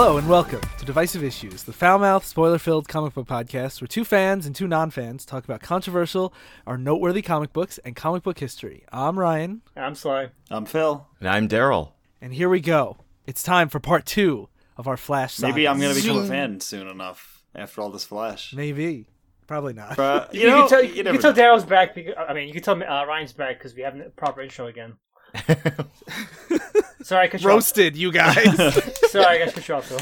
Hello and welcome to Divisive Issues, the foul-mouthed, spoiler-filled comic book podcast where two fans and two non-fans talk about controversial or noteworthy comic books and comic book history. I'm Ryan, I'm Sly. I'm Phil. And I'm Daryl. and here we go. It's time for part two of our Flash saga. Maybe I'm gonna become a fan soon enough after all this Flash. Maybe. Probably not. But you, You, know, can tell, you you never can tell know. Daryl's back. Because, I mean, you can tell uh, Ryan's back because we haven't a proper intro again. Sorry, I cut you off. Roasted, you guys. Sorry, I got cut you off, Phil.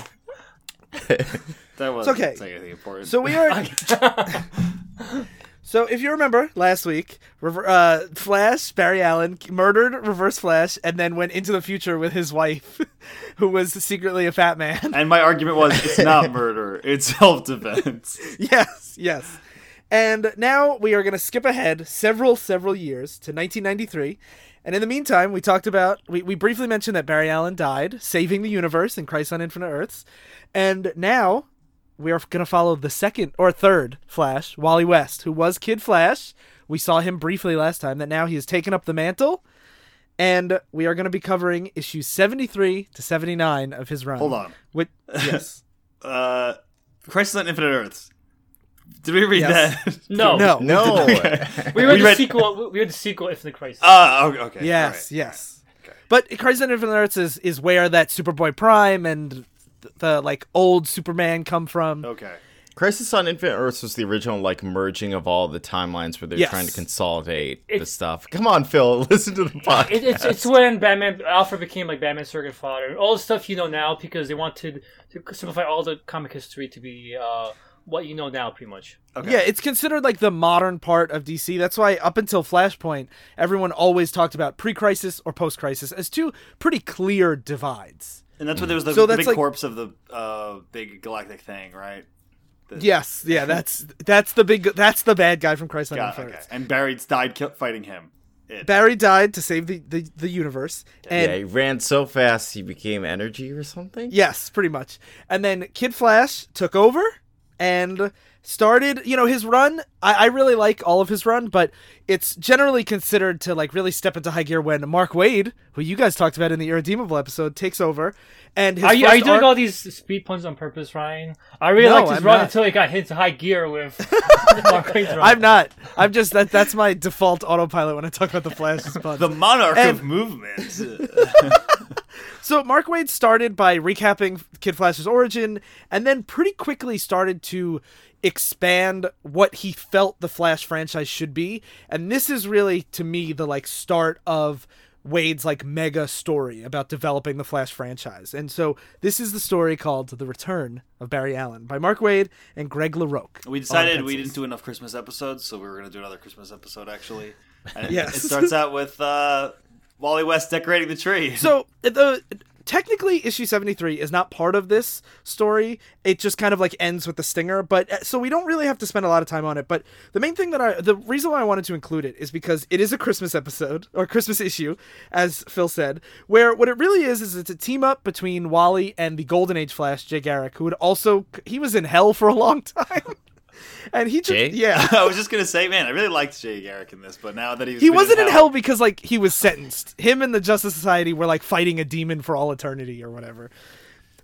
that was okay. anything important. so we are. So if you remember last week, Rever- uh, Flash Barry Allen murdered Reverse Flash and then went into the future with his wife, who was secretly a fat man. and my argument was it's not murder; it's self-defense. yes, yes. And now we are going to skip ahead several, several years to 1993. And in the meantime, we talked about, we, we briefly mentioned that Barry Allen died, saving the universe in Crisis on Infinite Earths. And now we are going to follow the second or third Flash, Wally West, who was Kid Flash. We saw him briefly last time, that now he has taken up the mantle. And we are going to be covering issues 73 to 79 of his run. Hold on. With, yes. Uh, Crisis on Infinite Earths. Did we read Yes. that? No, No. No. We read We the read- sequel. We read the sequel, Infinite Crisis. Ah, okay. okay. Yes, all right. yes. Okay. But Crisis on Infinite Earths is, is where that Superboy Prime and the, the like old Superman come from. Okay. Crisis on Infinite Earths was the original like merging of all the timelines where they're Yes. trying to consolidate the stuff. Come on, Phil, listen to the podcast. It, it's it's when Batman Alfred became like Batman's surrogate father, all the stuff you know now because they wanted to simplify all the comic history to be uh, what you know now, pretty much. Okay. Yeah, it's considered like the modern part of DC. That's why up until Flashpoint, everyone always talked about pre-crisis or post-crisis as two pretty clear divides. And that's what there was the, So the big like- corpse of the uh, big galactic thing, right? Yes, yeah, that's that's the big that's the bad guy from Crisis on Infinite okay. Earths. And Barry died ki- fighting him. It. Barry died to save the, the, the universe. And yeah, he ran so fast he became energy or something. Yes, pretty much. And then Kid Flash took over and started, you know, his run. I, I really like all of his run, but it's generally considered to like really step into high gear when Mark Waid, who you guys talked about in the Irredeemable episode, takes over. And his Are you, are you doing arc- all these speed puns on purpose, Ryan? I really No, liked his I'm run not. until he got hit into high gear with Mark Waid's run. I'm not. I'm just that. That's my default autopilot when I talk about the Flash's puns. the monarch And- of movement. So Mark Waid started by recapping Kid Flash's origin, and then pretty quickly started to expand what he felt the Flash franchise should be. And this is really, to me, the like start of Waid's like mega story about developing the Flash franchise. And so this is the story called The Return of Barry Allen by Mark Waid and Greg LaRocque. We decided we didn't do enough Christmas episodes, so we were going to do another Christmas episode actually. And Yes. It starts out with uh, Wally West decorating the tree. So the technically issue 73 is not part of this story. It just kind of like ends with the stinger but uh, so we don't really have to spend a lot of time on it. But the main thing that i the reason why i wanted to include it is because it is a christmas episode or christmas issue as phil said where what it really is is it's a team up between wally and the golden age flash jay garrick who would also he was in hell for a long time and he just Jay? yeah I was just going to say, man, I really liked Jay Garrick in this, but now that he's he wasn't in hell because like he was sentenced him and the justice society were like fighting a demon for all eternity or whatever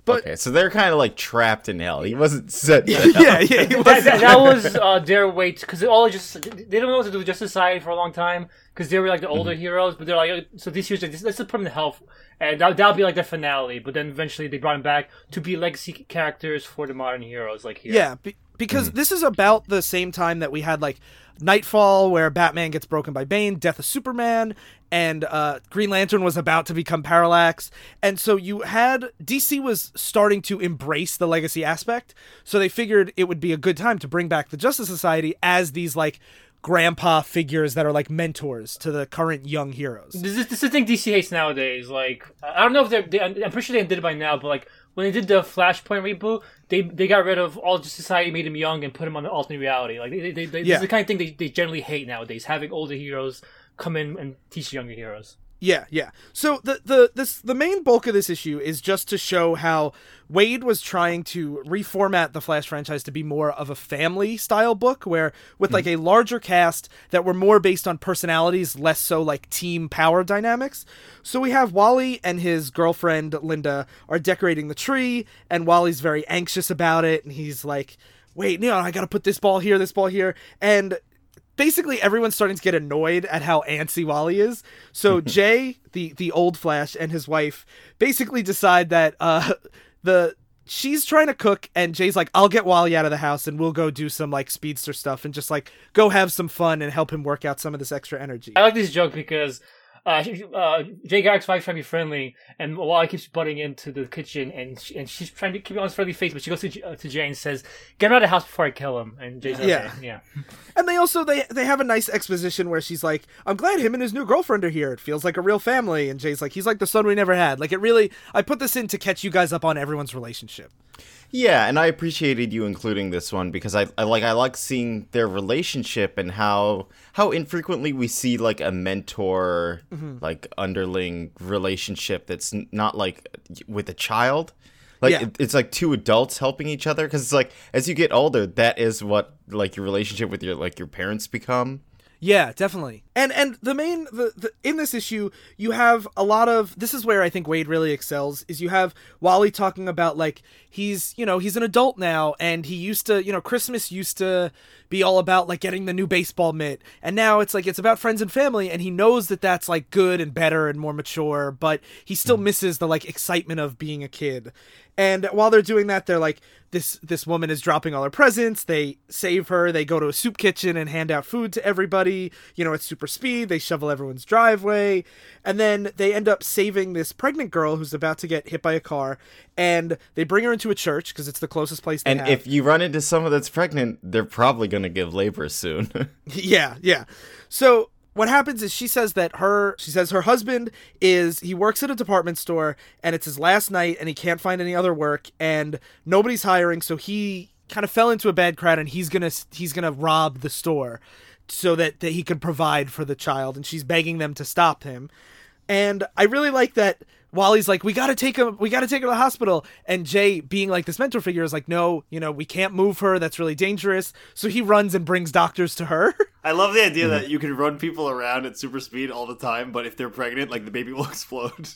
but Okay, so they're kind of like trapped in hell. He wasn't set. yeah, yeah, he that, was. that, that was uh, their way because all just they don't know what to do with Justice Society for a long time because they were like the older heroes, but they're like uh, so this year's like, let's just put them in hell, and that that'll be like their finale. But then eventually they brought him back to be legacy characters for the modern heroes, like here. Yeah, be- because this is about the same time that we had like Knightfall, where Batman gets broken by Bane, Death of Superman, and uh, Green Lantern was about to become Parallax, and so you had DC was starting to embrace the legacy aspect, so they figured it would be a good time to bring back the Justice Society as these like grandpa figures that are like mentors to the current young heroes. This is, this is the thing DC hates nowadays. Like, I don't know if they're. They, I'm pretty sure they did it by now, but like when they did the Flashpoint reboot, they they got rid of all Society, made him young, and put him on the alternate reality. Like, they, they, they, this is the kind of thing they, they generally hate nowadays. Having older heroes come in and teach younger heroes. Yeah, yeah. So the the this the main bulk of this issue is just to show how Waid was trying to reformat the Flash franchise to be more of a family style book where with like hmm. a larger cast that were more based on personalities, less so like team power dynamics. So we have Wally and his girlfriend Linda are decorating the tree and Wally's very anxious about it and he's like Wait, no, I gotta put this ball here, this ball here, and basically everyone's starting to get annoyed at how antsy Wally is. So Jay, the the old Flash, and his wife basically decide that uh the she's trying to cook and Jay's like, I'll get Wally out of the house and we'll go do some like speedster stuff and just like go have some fun and help him work out some of this extra energy. I like this joke because uh, uh, Jay Garrick's wife trying to be friendly, and Wally keeps butting into the kitchen, and she, and she's trying to keep on his friendly face, but she goes to, uh, to Jay and says, "Get him out of the house before I kill him." And Jay's like, Yeah. "Okay, yeah, And they also they they have a nice exposition where she's like, "I'm glad him and his new girlfriend are here. It feels like a real family." And Jay's like, "He's like the son we never had." Like it really I put this in to catch you guys up on everyone's relationship. Yeah, and I appreciated you including this one because I, I like I like seeing their relationship and how how infrequently we see like a mentor mm-hmm. like underling relationship that's not like with a child. Like Yeah. it, it's like two adults helping each other because it's like as you get older, that is what like your relationship with your like your parents become. Yeah, definitely. And and the main the, the in this issue you have a lot of this is where I think Waid really excels is you have Wally talking about like he's you know he's an adult now and he used to you know Christmas used to be all about like getting the new baseball mitt. And now it's like it's about friends and family and he knows that that's like good and better and more mature but he still hmm. misses the like excitement of being a kid and while they're doing that they're like this this woman is dropping all her presents they save her they go to a soup kitchen and hand out food to everybody you know at super speed they shovel everyone's driveway and then they end up saving this pregnant girl who's about to get hit by a car and they bring her into a church because it's the closest place they And have. if you run into someone that's pregnant, they're probably gonna give labor soon. Yeah, yeah. So what happens is she says that her she says her husband is he works at a department store and it's his last night and he can't find any other work and nobody's hiring so he kind of fell into a bad crowd and he's to he's to rob the store so that, that he can provide for the child and she's begging them to stop him. And I really like that Wally's like, we gotta take him, we gotta take her to the hospital. And Jay, being like this mentor figure, is like, no, you know, we can't move her. That's really dangerous. So he runs and brings doctors to her. I love the idea that you can run people around at super speed all the time, but if they're pregnant, like the baby will explode.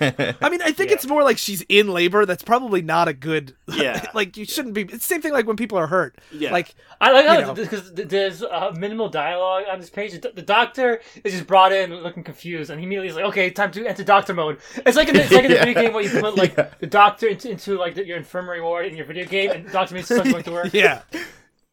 I mean, I think Yeah. it's more like she's in labor. That's probably not a good. Yeah. like you shouldn't be. It's the same thing like when people are hurt. Yeah. Like I like You how know. because there's uh, minimal dialogue on this page. The, the doctor is just brought in looking confused, and he immediately is like, "Okay, time to enter doctor mode." It's like in, it's like in the Yeah. video game where you put like Yeah. the doctor into, into like the, your infirmary ward in your video game, and the doctor makes starts going to work. yeah.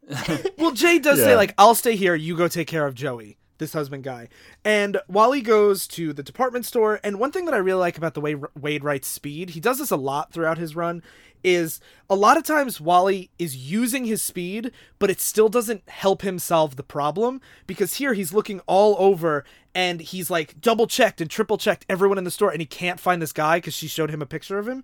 well, Jay does say like, "I'll stay here. You go take care of Joey." This husband guy, and Wally goes to the department store. And one thing that I really like about the way R- Waid writes speed, he does this a lot throughout his run, is a lot of times Wally is using his speed, but it still doesn't help him solve the problem because here he's looking all over and he's like double checked and triple checked everyone in the store, and he can't find this guy because she showed him a picture of him,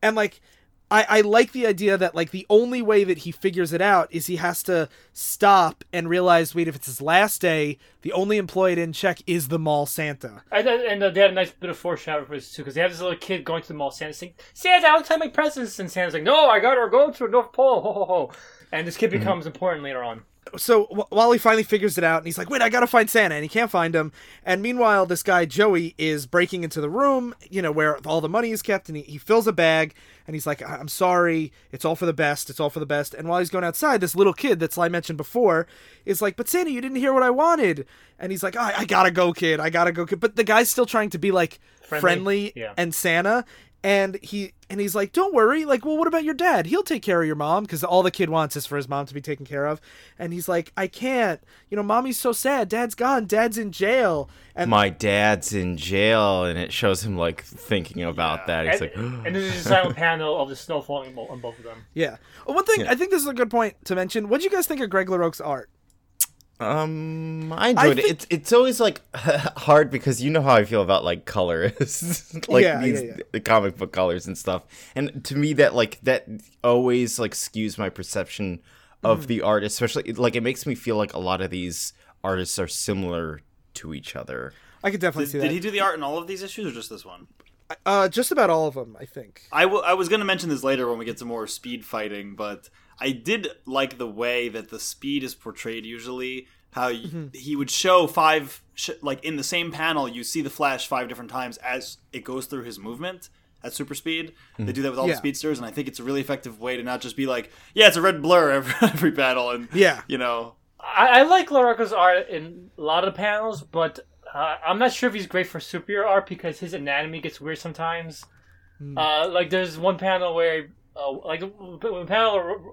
and like I, I like the idea that like the only way that he figures it out is he has to stop and realize wait if it's his last day the only employee in check is the mall santa And, and uh, they had a nice bit of foreshadowing for this too, because they have this little kid going to the mall. Santa saying, "Santa, I want to my presents," and Santa's like, "No, I gotta go to the North Pole." Ho ho ho! And this kid becomes important later on. So w- Wally finally figures it out and he's like wait I gotta find Santa and he can't find him. And meanwhile this guy Joey is breaking into the room you know where all the money is kept and he, he fills a bag and he's like I- I'm sorry. It's all for the best. It's all for the best. And while he's going outside this little kid that Sly mentioned before is like but Santa you didn't hear what I wanted. And he's like I, I gotta go kid. I gotta go kid. But the guy's still trying to be like Friendly, friendly, yeah. and Santa and he and he's like don't worry. Like well what about your dad? He'll take care of your mom because all the kid wants is for his mom to be taken care of. And he's like i can't. You know mommy's so sad. Dad's gone. Dad's in jail. And My dad's in jail, and it shows him like thinking about that. He's And, like, and there's a silent panel of the snow falling on both of them. yeah. Well, one thing i think this is a good point to mention. What do you guys think of greg larocque's art Um, I enjoyed I it. It's it's always like hard because you know how I feel about like colorists, like Yeah, these yeah, yeah. the comic book colors and stuff. And to me, that like that always like skews my perception of Mm. the art, especially like it makes me feel like a lot of these artists are similar to each other. I could definitely Did, see that. did he do the art in all of these issues or just this one? Uh, just about all of them, I think. I, w- I was going to mention this later when we get to more speed fighting, but I did like the way that the speed is portrayed usually. How Mm-hmm. he would show five, sh- like in the same panel, you see the Flash five different times as it goes through his movement at super speed. They do that with all Yeah. the speedsters, and I think it's a really effective way to not just be like, yeah, it's a red blur every, every battle, and Yeah. you know, I, I like Larocco's art in a lot of the panels, but uh, I'm not sure if he's great for superhero art because his anatomy gets weird sometimes. Uh, like there's one panel where, uh, like when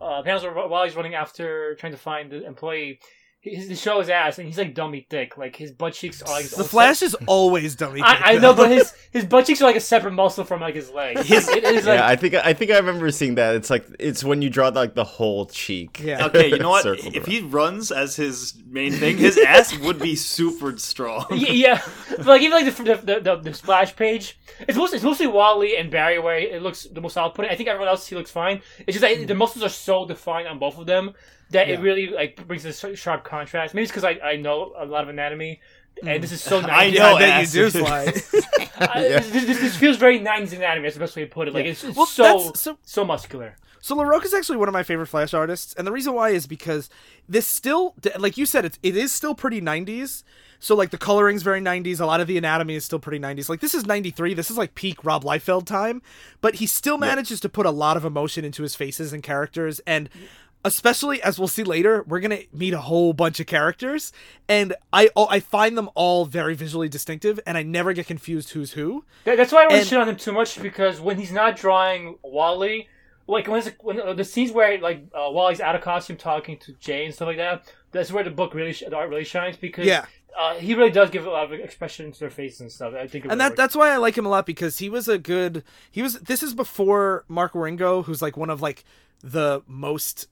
uh, panels while he's running after trying to find the employee, he, he show his ass and he's like dummy thick. Like his butt cheeks are like The own Flash is always dummy. thick, I, I know, but his his butt cheeks are like a separate muscle from like his leg. His, it is like yeah, I think I think I remember seeing that. It's like it's when you draw like the whole cheek. Yeah. okay, you know what? If around. he runs as his main thing, his ass would be super strong. Y- yeah, but like even like the the, the, the splash page, it's mostly it's mostly Wally and Barry where it looks the most outputting. I think everyone else he looks fine. It's just that hmm. the muscles are so defined on both of them that it really like brings a sharp contrast. Maybe it's because I, I know a lot of anatomy, and mm. this is so nice. I know I bet you do, Sly. I- this, this, this feels very '90s anatomy. That's the best way to put it. Like it's, it's Well, so, so- so muscular. So LaRocca is actually one of my favorite Flash artists, and the reason why is because this still, like you said, it, it is still pretty 90s. So like the coloring's very 90s. A lot of the anatomy is still pretty 90s. Like this is 93. This is like peak Rob Liefeld time, but he still manages to put a lot of emotion into his faces and characters, and especially as we'll see later, we're gonna meet a whole bunch of characters, and I oh, I find them all very visually distinctive, and I never get confused who's who. That's why I don't And- shit on him too much because when he's not drawing Wally, like when, it's, when uh, the scenes where like uh, Wally's out of costume talking to Jay and stuff like that, that's where the book really sh- the art really shines because Yeah. uh, he really does give a lot of expression to their faces and stuff. I think, it and that works. that's why I like him a lot because he was a good he was this is before Mark Wieringo who's like one of like the most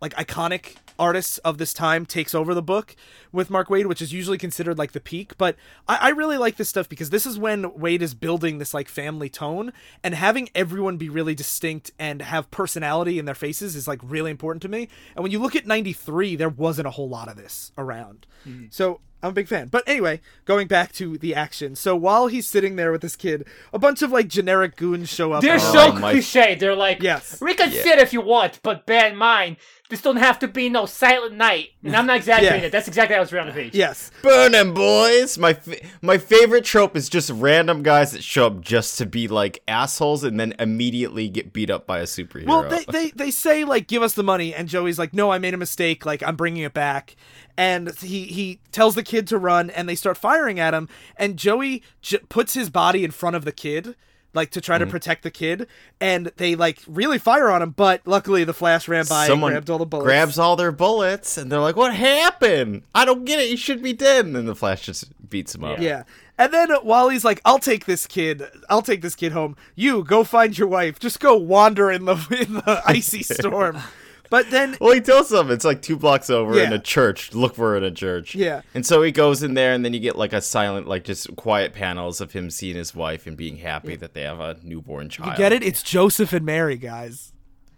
like iconic artists of this time takes over the book with Mark Waid, which is usually considered like the peak. But I, I really like this stuff because this is when Waid is building this like family tone and having everyone be really distinct and have personality in their faces is like really important to me. And when you look at 93, there wasn't a whole lot of this around. Mm. So I'm a big fan. But anyway, going back to the action. So while he's sitting there with this kid, a bunch of like generic goons show up. They're so Oh, my- cliche. They're like, Yes. reconsider if you want, but bear in mind, this don't have to be no silent night. And I'm not exaggerating Yeah. it. That's exactly how it's written on the page. Yes. Burn 'em, boys! My fa- my favorite trope is just random guys that show up just to be like assholes and then immediately get beat up by a superhero. Well, they, they they say like give us the money, and Joey's like, no, I made a mistake. Like I'm bringing it back, and he he tells the kid to run, and they start firing at him, and Joey j- puts his body in front of the kid. Like to try to mm-hmm. protect the kid, and they like really fire on him. But luckily, the Flash ran by Someone and grabbed all the bullets. grabs all their bullets, and they're like, "What happened? I don't get it. You should be dead." And then the Flash just beats him up. Yeah. And then Wally's like, "I'll take this kid. I'll take this kid home. You go find your wife. Just go wander in the in the icy storm." But then Well, he tells them it's like two blocks over in a church. Look for it in a church. Yeah. And so he goes in there, and then you get like a silent, like just quiet panels of him seeing his wife and being happy that they have a newborn child. You get it? It's Joseph and Mary, guys.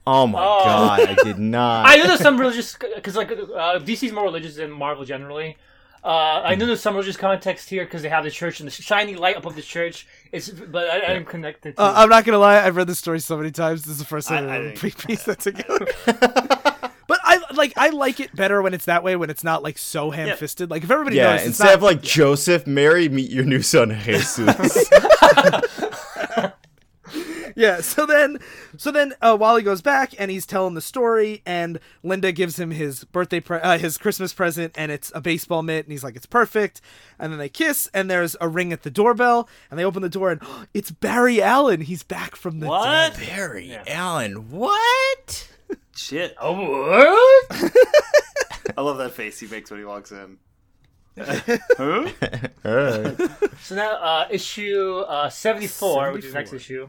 Oh my Oh. god, I did not. I know there's some religious because like uh, DC's more religious than Marvel generally. Uh, I know there's some religious context here because they have the church and the shiny light above the church. It's but I, I am connected. To Uh, I'm not gonna lie, I've read this story so many times. This is the first time I- I, I ever piece that together. but I like I like it better when it's that way when it's not like so ham fisted. Like if everybody yeah, knows it's instead not, of like Joseph, Mary, meet your new son Jesus. yeah. So then, so then uh, Wally goes back and he's telling the story, and Linda gives him his birthday, pre- uh, his Christmas present, and it's a baseball mitt, and he's like, "It's perfect." And then they kiss, and there's a ring at the doorbell, and they open the door, and it's Barry Allen. He's back from the What? dead. Barry Allen, what? Shit. oh, what? I love that face he makes when he walks in. huh? Alright. So now uh, issue uh, 74, which is next issue.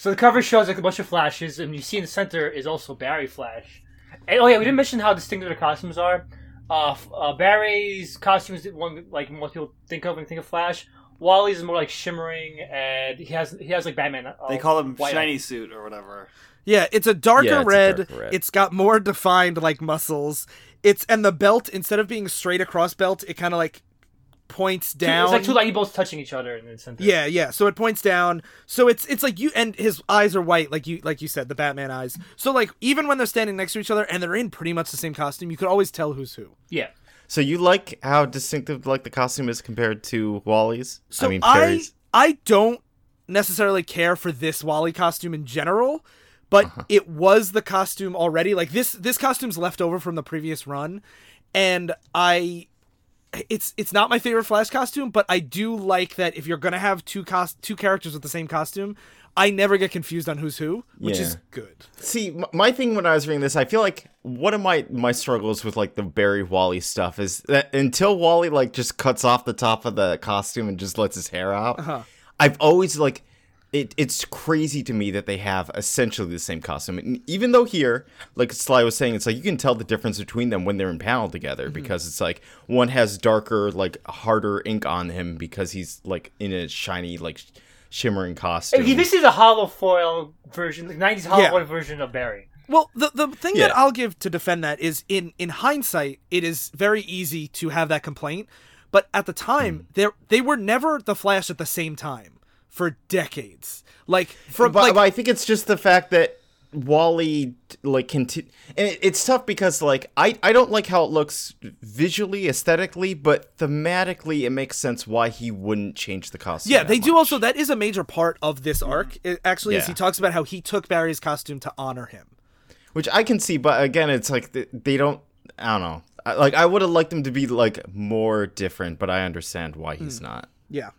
So the cover shows like a bunch of flashes, and you see in the center is also Barry Flash. And, oh yeah, we didn't mention how distinctive their costumes are. Uh, uh, Barry's costume is one like most people think of when they think of Flash. Wally's is more like shimmering, and he has he has like Batman. Uh, They call him white shiny suit or whatever. Yeah, it's a darker Yeah, it's a darker red. It's got more defined like muscles. It's and the belt instead of being straight across belt, it kind of like points down. It's like two lightning bolts touching each other in the center. Yeah, yeah. So it points down. So it's it's like you and his eyes are white, like you like you said, the Batman eyes. So like even when they're standing next to each other and they're in pretty much the same costume, you could always tell who's who. Yeah. So you like how distinctive like the costume is compared to Wally's? So I mean, I I don't necessarily care for this Wally costume in general, but Uh-huh. it was the costume already. Like this this costume's left over from the previous run, and I it's it's not my favorite Flash costume, but I do like that if you're gonna have two cost two characters with the same costume, I never get confused on who's who, which Yeah. is good. See, my thing when I was reading this, I feel like one of my my struggles with like the Barry Wally stuff is that until Wally like just cuts off the top of the costume and just lets his hair out, Uh-huh. I've always like it. It's crazy to me that they have essentially the same costume, and even though here, like Sly was saying, it's like you can tell the difference between them when they're in panel together Mm-hmm. because it's like one has darker, like harder ink on him because he's like in a shiny, like shimmering costume. Hey, This is a hollow foil version, the '90s hollow Yeah. foil version of Barry. Well, the the thing that I'll give to defend that is in in hindsight, it is very easy to have that complaint, but at the time, they they were never the Flash at the same time for decades. Like from but, like but I think it's just the fact that Wally like conti- and it, it's tough because like I I don't like how it looks visually aesthetically, but thematically it makes sense why he wouldn't change the costume. yeah, that they do also. That is a major part of this arc. It actually, is Yeah. he talks about how he took Barry's costume to honor him. which I can see, but again, it's like they, they don't. I don't know. Like I would have liked him to be like more different, but I understand why he's Hmm. not. Yeah,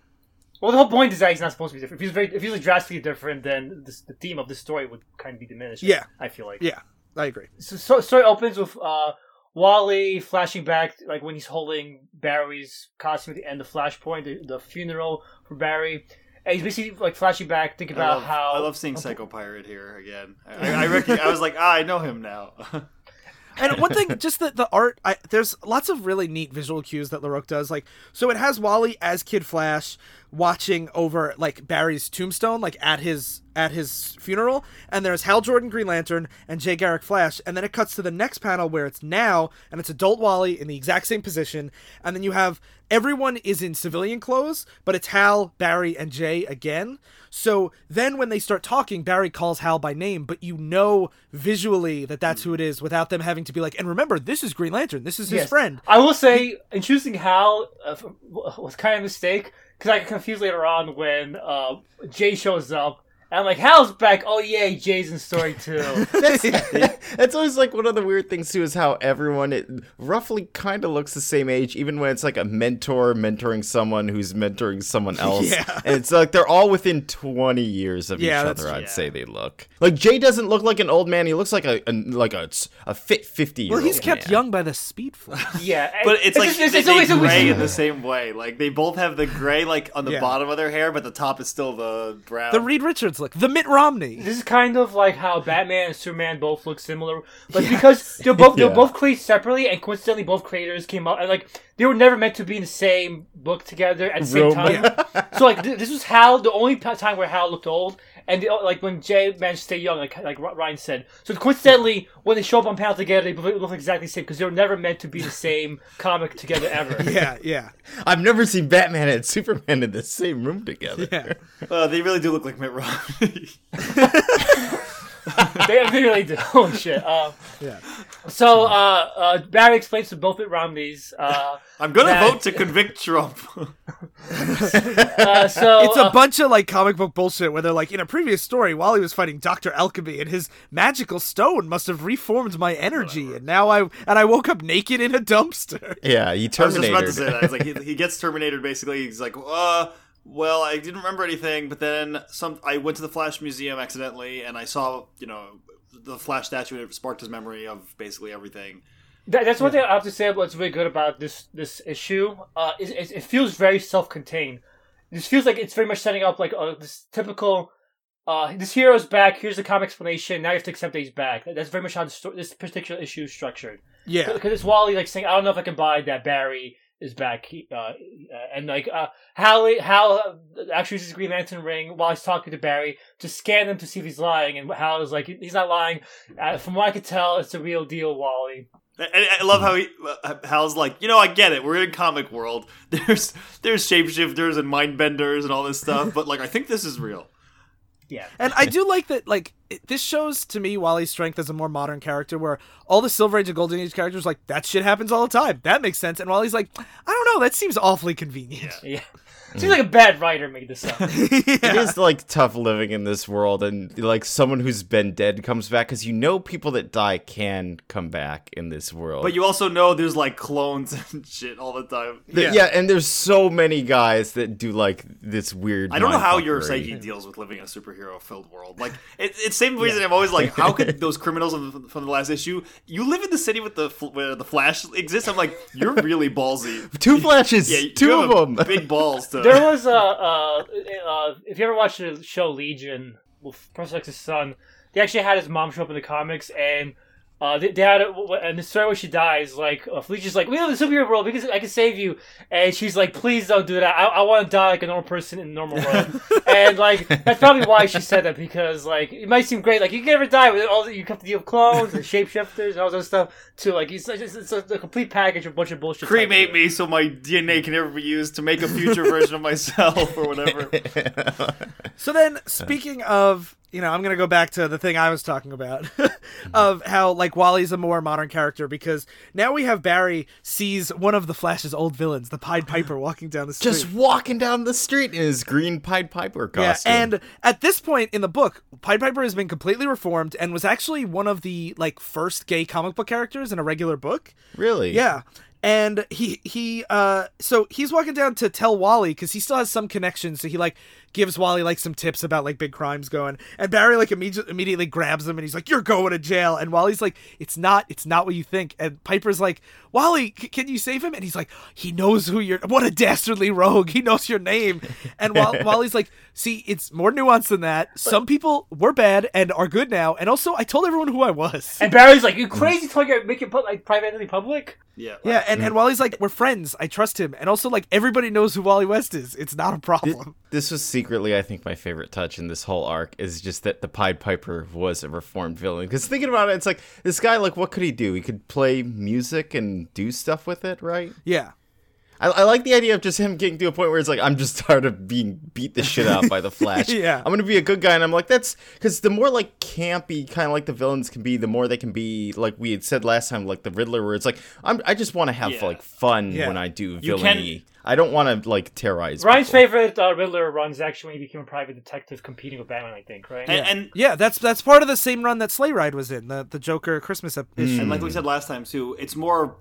Well, the whole point is that he's not supposed to be different. If he's very, if he's like drastically different, then this, the theme of the story would kind of be diminished. Yeah. I feel like. yeah, I agree. So, so story opens with uh, Wally flashing back, like when he's holding Barry's costume at the end of Flashpoint, the, the funeral for Barry. And he's basically like flashing back, thinking I about love, how I love seeing Psycho Pirate here again. I, I reckon I was like, ah, I know him now. And one thing, just the the art. I, there's lots of really neat visual cues that LaRocque does. Like, so it has Wally as Kid Flash watching over like Barry's tombstone, like at his at his funeral, and there's Hal Jordan Green Lantern and Jay Garrick Flash, and then it cuts to the next panel where it's now and it's adult Wally in the exact same position, and then you have everyone is in civilian clothes, but it's Hal, Barry, and Jay again. So then when they start talking, Barry calls Hal by name, but you know visually that that's who it is without them having to be like, and remember, this is Green Lantern, this is his Yes. friend. I will say, in choosing Hal uh, was kind of a mistake because I got confused later on when uh, Jay shows up. And I'm like, Hal's back. Oh, yay, Jay's in story too. That's that's always like one of the weird things too is how everyone it roughly kind of looks the same age, even when it's like a mentor mentoring someone who's mentoring someone else. Yeah. and it's like they're all within twenty years of Yeah, each other. I'd Yeah. say they look like Jay doesn't look like an old man. He looks like a, a like a, a fit fifty year Well, old. he's kept young by the speed flash. yeah. but it's, like just- it's, they, it's they always, always- gray in the same way. Like they both have the gray like on the Yeah. bottom of their hair, but the top is still the brown. the Reed Richards look, the Mitt Romney. This is kind of like how Batman and Superman both look similar, but because they're both they're Yeah. both created separately, and coincidentally both creators came out and like they were never meant to be in the same book together at the same Roman. time. so like th- this was Hal, the only time where Hal looked old, and the, like when Jay managed to stay young, like like Ryan said. So coincidentally, when they show up on panel together, they look exactly the same because they were never meant to be the same comic together ever. yeah, yeah, I've never seen Batman and Superman in the same room together. yeah. Uh, they really do look like Mitt Romney. They, they really do. Oh shit. Uh, Yeah. so uh, uh, Barry explains to both Mitt Romneys. Uh, I'm gonna That- vote to convict Trump. uh, so It's a uh, bunch of like comic book bullshit where they're like, in a previous story, while he was fighting Doctor Alchemy, and his magical stone must have reformed my energy, and now I and I woke up naked in a dumpster. Yeah, he I was just about to say that. It's like he, he gets terminated. Basically, he's like, uh, well, I didn't remember anything, but then some. I went to the Flash Museum accidentally, and I saw, you know, the Flash statue, and it sparked his memory of basically everything. That, that's one thing I have to say. What's really good about this this issue uh, is it, it feels very self contained. This feels like it's very much setting up like uh, this typical. Uh, this hero's back. Here's the comic explanation. Now you have to accept that he's back. That's very much how this, this particular issue is structured. Yeah, Because it's Wally like saying, "I don't know if I can buy that Barry is back." He, uh, uh, and like uh, Hal, Hal uh, actually uses his Green Lantern ring while he's talking to Barry to scan him to see if he's lying. And Hal is like, "He's not lying. Uh, from what I could tell, it's a real deal, Wally." And I love how he, uh, Hal's like, you know, I get it. We're in comic world. There's there's shapeshifters and mind benders and all this stuff, but like, I think this is real. Yeah. And I do like that, like, it, this shows to me Wally's strength as a more modern character, where all the Silver Age and Golden Age characters, like, that shit happens all the time. That makes sense. And Wally's like, I don't know, that seems awfully convenient. Yeah. Seems like a bad writer made this up. It is like tough living in this world, and like someone who's been dead comes back because you know people that die can come back in this world. But you also know there's like clones and shit all the time. Th- yeah. and there's so many guys that do like this weird. I don't know how mindfuckery. your psyche deals with living in a superhero-filled world. Like, it, it's same reason I'm always like, how could those criminals from the, from the last issue? You live in the city with the fl- where the Flash exists. I'm like, you're really ballsy. Two flashes, Yeah, you two have of a them. Big balls to. There was a, uh, uh, if you ever watched the show Legion with Professor X's son, they actually had his mom show up in the comics, and uh, they, they had, a, and the story where she dies, like, uh, Felicia's like, we live in the superhero world because I can save you, and she's like, please don't do that. I, I want to die like a normal person in the normal world, and like that's probably why she said that because like it might seem great, like you can never die with all the, you have to deal with clones and shapeshifters and all that stuff too. Like it's, it's, it's a, a complete package of a bunch of bullshit. cremate me so my DNA can never be used to make a future version of myself or whatever. So then, speaking of, you know, I'm gonna go back to the thing I was talking about, of how like Wally's a more modern character because now we have Barry sees one of the Flash's old villains, the Pied Piper, walking down the street. Just walking down the street in his green Pied Piper costume. yeah, and at this point in the book, Pied Piper has been completely reformed and was actually one of the like first gay comic book characters in a regular book. really, Yeah. And he he uh so he's walking down to tell Wally because he still has some connections. So he like gives Wally like some tips about like big crimes going. And Barry like immediately immediately grabs him and he's like, "You're going to jail." And Wally's like, "It's not. It's not what you think." And Piper's like, "Wally, c- can you save him?" And he's like, "He knows who you're. What a dastardly rogue. He knows your name." And while, Wally's like, "See, it's more nuanced than that. Some people were bad and are good now. And also, I told everyone who I was." And Barry's like, "You mm. crazy? Talking about making put like private entity public?" Yeah. Yeah, and, and Wally's like, we're friends. I trust him. And also, like, everybody knows who Wally West is. It's not a problem. This was secretly, I think, my favorite touch in this whole arc is just that the Pied Piper was a reformed villain. Because thinking about it, it's like this guy, like, what could he do? He could play music and do stuff with it, right? Yeah. I, I like the idea of just him getting to a point where it's like, I'm just tired of being beat the shit out by the Flash. Yeah. I'm gonna be a good guy, and I'm like, that's because the more like campy, kind of like the villains can be, the more they can be like we had said last time, like the Riddler, where it's like, I'm, I just want to have Yeah. like fun Yeah. when I do You villainy. I don't want to like terrorize. Ryan's people. favorite uh, Riddler runs actually when he became a private detective competing with Batman. I think, right? And, and Yeah, that's that's part of the same run that Sleigh Ride was in, the, the Joker Christmas ep- issue. And like we said last time too, it's more.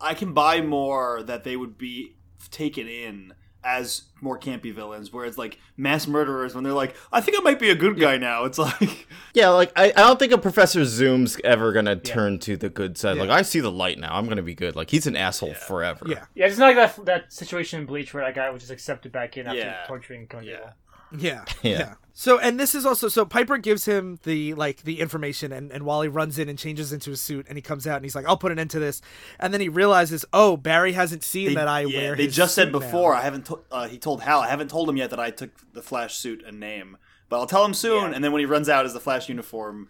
I can buy more that they would be taken in as more campy villains, whereas like mass murderers, when they're like, "I think I might be a good guy now," it's like, Yeah, like I, I don't think a Professor Zoom's ever gonna turn to the good side. Like I see the light now. I'm gonna be good. Like he's an asshole forever. Yeah. yeah, it's not like that that situation in Bleach where that guy was just accepted back in after Yeah. torturing Kung Yeah. Yeah, Yeah. So, and this is also so Piper gives him the like the information, and and Wally runs in and changes into his suit, and he comes out and he's like, "I'll put an end to this," and then he realizes, oh, Barry hasn't seen they, that I yeah, wear. They his just said suit now." before. I haven't. To- uh, he told Hal. I haven't told him yet that I took the Flash suit and name, but I'll tell him soon. Yeah. And then when he runs out as the Flash uniform,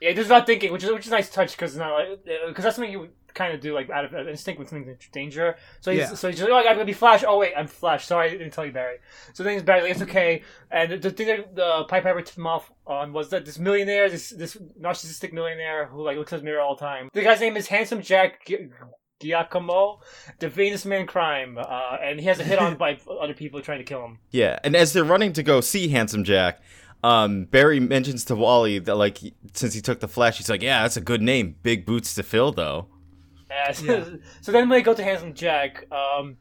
Yeah, just not thinking, which is which is a nice touch because because that's something you would kind of do like out of instinct when something's in danger. So he's Yeah. so he's just like, oh, I'm gonna be Flash. Oh wait, I'm Flash. Sorry, I didn't tell you, Barry. So then he's Barry. Like, it's okay. And the, the thing that the Pied Piper tipped him off on was that this millionaire, this this narcissistic millionaire who like looks in his mirror all the time. The guy's name is Handsome Jack. Gi- Giacomo, the Venus Man crime, uh, and he has a hit on by other people trying to kill him. Yeah, and as they're running to go see Handsome Jack, um, Barry mentions to Wally that like since he took the Flash, he's like, "Yeah, that's a good name. Big boots to fill, though." Uh, so, so then when they go to Handsome Jack, um,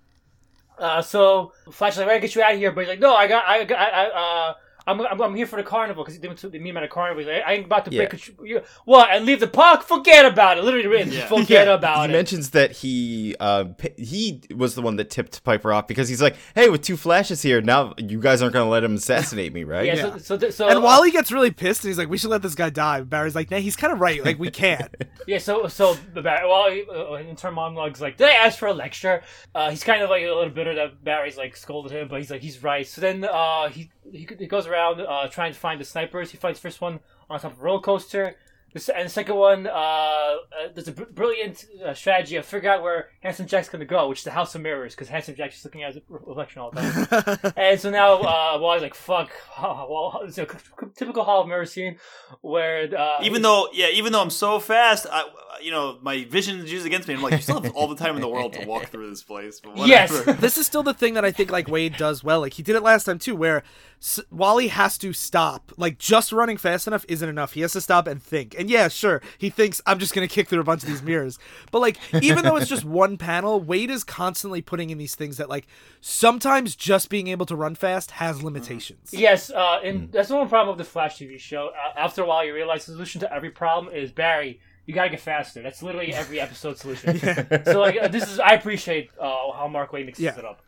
uh, so Flash is like, I gotta get you out of here, but he's like, no, I got, I got, I, I, uh, I'm, I'm, I'm here for the carnival because they went to they meet him at a carnival. Like, I ain't about to break Yeah. a, tr- you, what and leave the park. Forget about it. Literally written. Yeah. Forget Yeah. about he it. He mentions that he uh, he was the one that tipped Piper off because he's like, "Hey, with two Flashes here, now you guys aren't gonna let him assassinate me, right?" yeah, Yeah. So, so, th- so And Wally gets really pissed, and he's like, "We should let this guy die." And Barry's like, "Nah, he's kind of right. Like, we can't." Yeah, so so the Barry, Wally uh, in turn monologues like, did I ask for a lecture? Uh, he's kind of like a little bitter that Barry's like scolded him, but he's like he's right. So then uh, he, he he goes around uh, trying to find the snipers. He finds first one on top of a roller coaster. The se- And the second one, uh, uh, there's a br- brilliant uh, strategy of figure out where Handsome Jack's going to go, which is the House of Mirrors, because Handsome Jack's just looking at his re- reflection all the time. and so now, uh, Wally's like, "Fuck!" Well, it's a c- c- typical Hall of Mirrors scene where uh, Even though, yeah, even though I'm so fast, I, you know, my vision is used against me. I'm like, you still have all the time in the world to walk through this place. But Yes. this is still the thing that I think like Waid does well. Like he did it last time too, where S- Wally has to stop. Like just running fast enough isn't enough. He has to stop and think. And yeah, sure, he thinks I'm just gonna kick through a bunch of these mirrors. But like even though it's just one panel, Waid is constantly putting in these things that like sometimes just being able to run fast has limitations. Yes, uh, and that's the one problem of the Flash TV show. Uh, after a while, you realize the solution to every problem is Barry. You gotta get faster. That's literally every episode solution. so like, uh, this is I appreciate uh, how Mark Waid mixes Yeah. it up.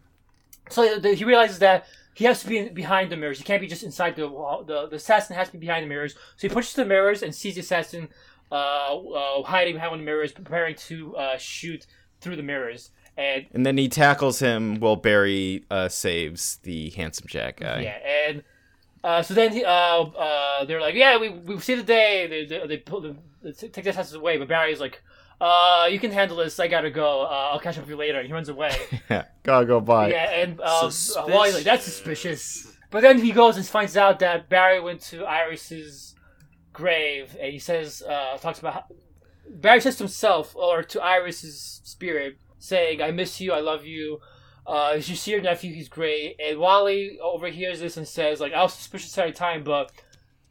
So the, he realizes that he has to be in, behind the mirrors. He can't be just inside the wall. The, the assassin has to be behind the mirrors. So he pushes the mirrors and sees the assassin uh, uh, hiding behind one of the mirrors, preparing to uh, shoot through the mirrors. And And then he tackles him while Barry uh, saves the handsome Jack guy. Yeah, and uh, so then he, uh, uh, they're like, yeah, we we see the day. They they, they, pull the, they take the assassins away, but Barry's like, uh, you can handle this. I gotta go. Uh, I'll catch up with you later. And he runs away. Yeah, gotta go by. yeah, and um, uh, Wally's like, that's suspicious. But then he goes and finds out that Barry went to Iris's grave, and he says, uh, talks about how, Barry says to himself or to Iris's spirit, saying, "I miss you. I love you." Uh, as you see your nephew, he's great. And Wally overhears this and says, like, I was suspicious at the time, but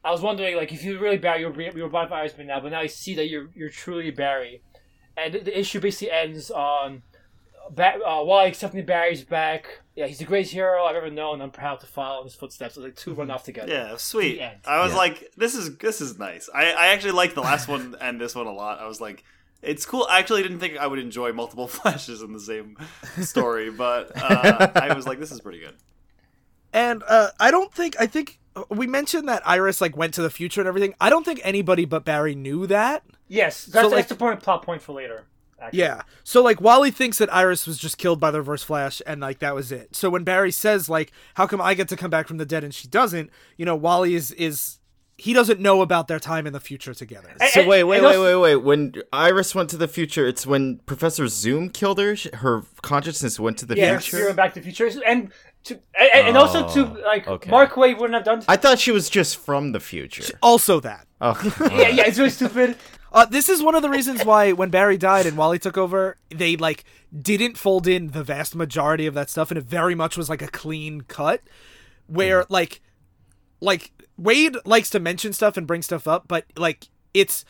I was wondering, like, if you really Barry, you were, you were bought by Irisman now, but now I see that you're you're truly Barry. And the, the issue basically ends on ba- uh, Wally accepting Barry's back. Yeah, he's the greatest hero I've ever known. I'm proud to follow in his footsteps. Like, two run off together. Yeah, sweet. I was Yeah. like, this is this is nice. I, I actually like the last one and this one a lot. I was like, it's cool. I actually didn't think I would enjoy multiple flashes in the same story, but uh, I was like, this is pretty good. And uh, I don't think I think Uh, we mentioned that Iris like went to the future and everything. I don't think anybody but Barry knew that. Yes, that's, So, like- that's the point, plot point for later. Actually. Yeah. So like Wally thinks that Iris was just killed by the reverse flash and like that was it. So when Barry says like how come I get to come back from the dead and she doesn't, you know, Wally is is he doesn't know about their time in the future together. And- So wait, wait, and wait, wait, wait. When Iris went to the future, it's when Professor Zoom killed her. Her consciousness went to the Yeah, future. Zero Back to the Future, and to and, and also to Oh, like okay. Mark Waid wouldn't have done. I thought she was just from the future. Also that. Oh, yeah, yeah, it's really stupid. Uh, this is one of the reasons why when Barry died and Wally took over, they like didn't fold in the vast majority of that stuff, and it very much was like a clean cut, where like, like Waid likes to mention stuff and bring stuff up, but like it's,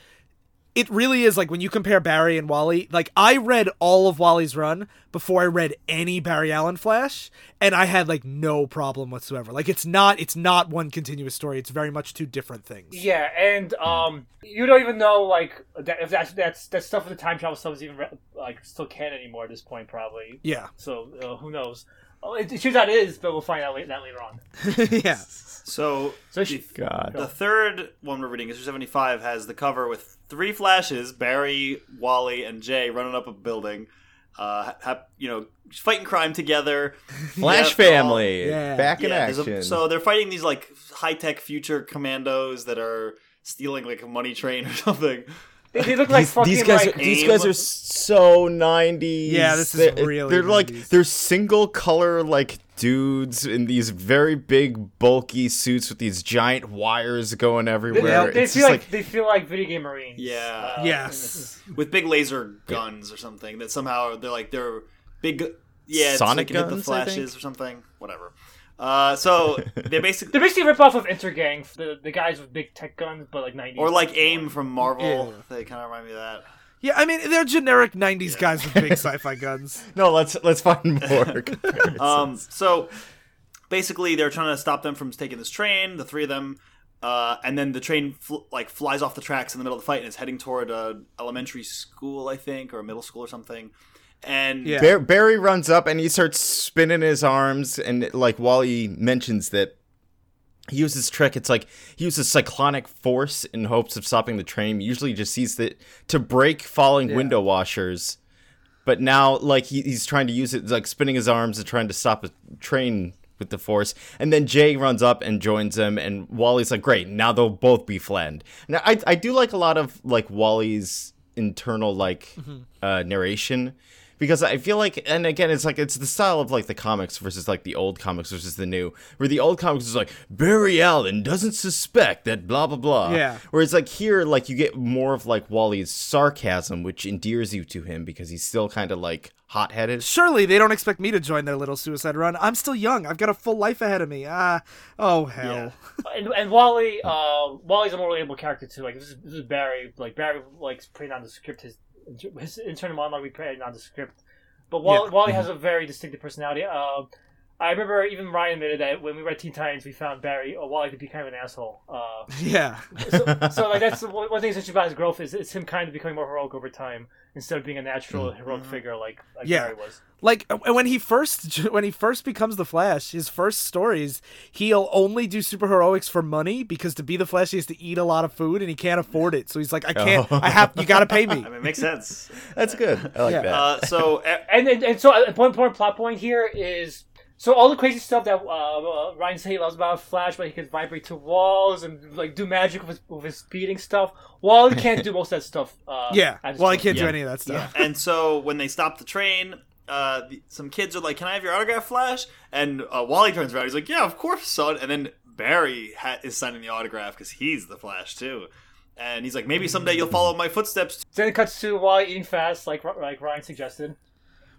it really is like when you compare Barry and Wally. Like I read all of Wally's run before I read any Barry Allen Flash, and I had like no problem whatsoever. Like it's not, it's not one continuous story. It's very much two different things. Yeah, and um, you don't even know like that, if that's that's that stuff with the time travel stuff is even re- like still canon anymore at this point, probably. Yeah, So uh, who knows? Oh, it, it turns out it is, but we'll find out la- that later on. yeah. So, So the, she- God. the third one we're reading, issue 75, has the cover with three flashes Barry, Wally, and Jay running up a building. Uh, ha- you know, fighting crime together. Flash Yeah, family, Yeah. back in Yeah, action. a, so they're fighting these like high tech future commandos that are stealing like a money train or something. They, they look like these, fucking these guys, like are, these guys are so '90s. Yeah, this is they're, really They're like they're single color like dudes in these very big bulky suits with these giant wires going they, everywhere. they it's feel like, like, they feel like video game marines. Yeah. Uh, Yes. with big laser guns or something that somehow they're like they're big yeah Sonic they can hit guns, the I flashes think? or something whatever uh, so they basically They're basically a rip off of Intergang, the the guys with big tech guns, but like 90s. or like aim from marvel Yeah. they kind of remind me of that Yeah, I mean they're generic '90s guys with big sci-fi guns. no. Let's let's find more. um, so basically they're trying to stop them from taking this train the three of them uh, and then the train fl- like flies off the tracks in the middle of the fight and is heading toward a elementary school i think or a middle school or something and Yeah. Bar- Barry runs up and he starts spinning his arms, and like Wally mentions that he uses trick. It's like he uses cyclonic force in hopes of stopping the train. He usually just sees that to break falling Yeah. window washers, but now like he, he's trying to use it like spinning his arms and trying to stop a train with the Force, and then Jay runs up and joins him and Wally's like, "Great, now they'll both be Flend." Now, I I do like a lot of like Wally's internal like uh, narration because I feel like, and again, it's like it's the style of like the comics versus like the old comics versus the new, where the old comics is like Barry Allen doesn't suspect that blah blah blah. Yeah. Whereas like here, like you get more of like Wally's sarcasm, which endears you to him because he's still kind of like hot headed. Surely they don't expect me to join their little suicide run. I'm still young. I've got a full life ahead of me. Ah, oh hell. and, and Wally, uh, Wally's a more relatable character too. Like this is, this is Barry. Like Barry likes the script His his internal monologue we pretty nondescript. But Wally, Yeah. Wally has a very distinctive personality. Uh, I remember even Ryan admitted that when we read Teen Titans, we found Barry or Wally to be kind of an asshole. Uh, Yeah. so, so like that's one one thing that's interesting about his growth is it's him kind of becoming more heroic over time instead of being a natural heroic figure like, like Yeah. Barry was. Like uh, when he first when he first becomes the Flash, his first stories, he'll only do superheroics for money because to be the Flash he has to eat a lot of food and he can't afford it. So he's like, I can't. Oh. I have. You got to pay me. I mean, it makes sense. That's good. I like Yeah. that. Uh, so And, and and so uh, one important plot point here is so all the crazy stuff that uh, uh, Ryan said he loves about Flash, but he can vibrate to walls and like do magic with his, with his speeding stuff. Wally can't do most of that stuff. Uh, Yeah. at this Well, I can't do any of that stuff. and so when they stop the train, uh, the, some kids are like, "Can I have your autograph, Flash?" And uh, Wally turns around. He's like, "Yeah, of course, son." And then Barry ha- is signing the autograph because he's the Flash too. And he's like, "Maybe someday you'll follow my footsteps." Then it cuts to Wally eating fast, like like Ryan suggested.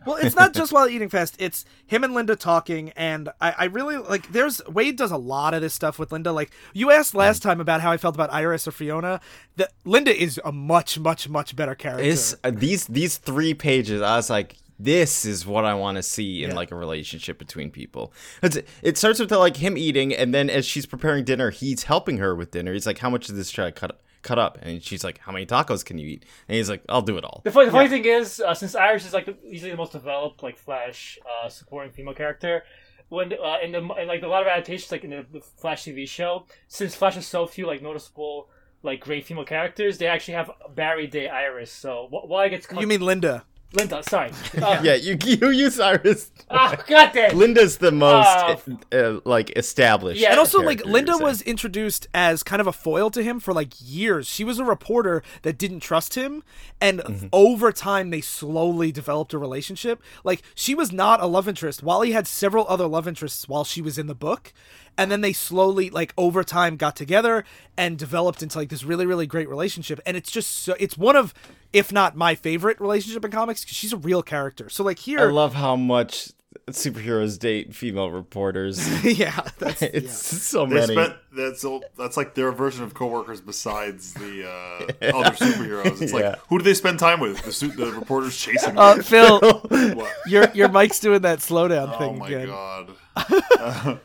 Well, it's not just while eating fast. It's him and Linda talking, and I, I really like. There's Waid does a lot of this stuff with Linda. Like you asked last time about how I felt about Iris or Fiona. That Linda is a much, much, much better character. It's uh, these these three pages. I was like, this is what I want to see in Yeah. like a relationship between people. It's, it starts with like him eating, and then as she's preparing dinner, he's helping her with dinner. He's like, "How much of this should I cut cut up?" And she's like, "How many tacos can you eat?" And he's like, "I'll do it all." The funny, the funny thing is, uh, since Iris is like the, easily the most developed like Flash uh, supporting female character, when uh, in the in, like a lot of adaptations like in the, the Flash TV show, since Flash has so few like noticeable like great female characters, they actually have Barry Day Iris. So wh- why gets cut- you mean Linda? Linda? Sorry. Uh, Yeah, you you use Iris. Ah, goddamn. Linda's the most Uh, uh, like established. Yeah, And also, like Linda was introduced as kind of a foil to him for like years. She was a reporter that didn't trust him, and Mm-hmm. over time they slowly developed a relationship. Like she was not a love interest. Wally had several other love interests while she was in the book, and then they slowly, like over time, got together and developed into like this really, really great relationship. And it's just so it's one of, if not my favorite relationship in comics, 'cause she's a real character. So like here I love how much superheroes date female reporters. yeah, that's, it's yeah. so They many. spent that's all- that's like their version of coworkers besides the uh, other superheroes. It's Yeah. like who do they spend time with? The suit, the reporters chasing Uh, them. Phil, What? your your mic's doing that slowdown thing. Oh thing my again. god!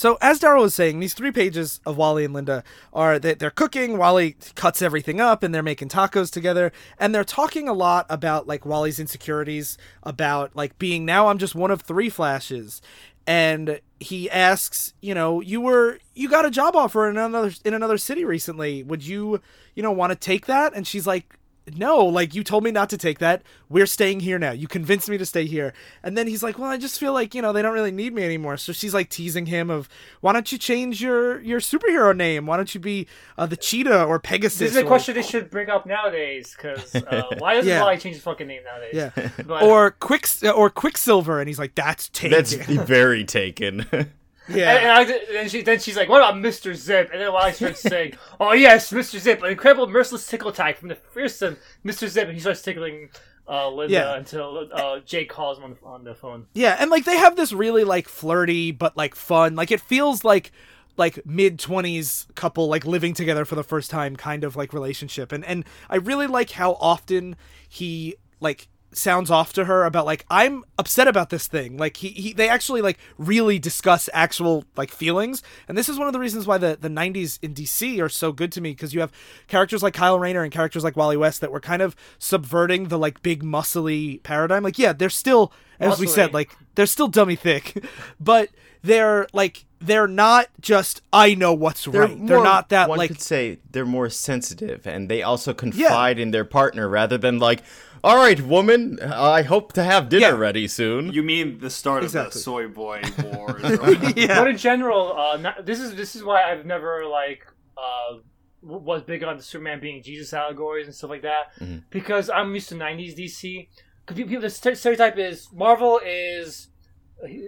So as Daryl was saying, these three pages of Wally and Linda are that they're cooking. Wally cuts everything up, and they're making tacos together, and they're talking a lot about like Wally's insecurities, about like being now I'm just one of three flashes, and he asks, you know, you were you got a job offer in another in another city recently. Would you, you know, want to take that? And she's like. No, like you told me not to take that. We're staying here now. You convinced me to stay here. And then he's like, "Well, I just feel like, you know, they don't really need me anymore." So she's like teasing him of, "Why don't you change your your superhero name? Why don't you be uh, the Cheetah or Pegasus?" This is a or- question they should bring up nowadays, because uh, why doesn't Yeah. Wally change his fucking name nowadays? Yeah. But- Or Quick or Quicksilver and he's like, "That's taken." That's very taken. yeah. And, and I, then, she, then she's like, "What about Mr. Zip?" And then Wally starts saying, "Oh yes, Mr. Zip, an incredible merciless tickle attack from the fearsome Mr. Zip." And he starts tickling uh, Linda Yeah. until uh, Jake calls him on, on the phone. Yeah, and like they have this really like flirty but like fun. Like it feels like like mid 20s couple like living together for the first time kind of like relationship. And and I really like how often he like sounds off to her about like I'm upset about this thing. Like he, he they actually like really discuss actual like feelings. And this is one of the reasons why the the 90s in DC are so good to me because you have characters like Kyle Rayner and characters like Wally West that were kind of subverting the like big muscly paradigm. Like yeah, they're still as we said like they're still dummy thick, but they're like they're not just I know what's right. They're not that one like could say they're more sensitive and they also confide in their partner rather than like all right woman i hope to have dinner Yeah. ready soon You mean the start of the soy boy wars? or- yeah. But in general, uh, not, this is this is why I've never like uh, was big on the Superman being Jesus allegories and stuff like that because I'm used to '90s DC. 'Cause pe- people, the stereotype is Marvel is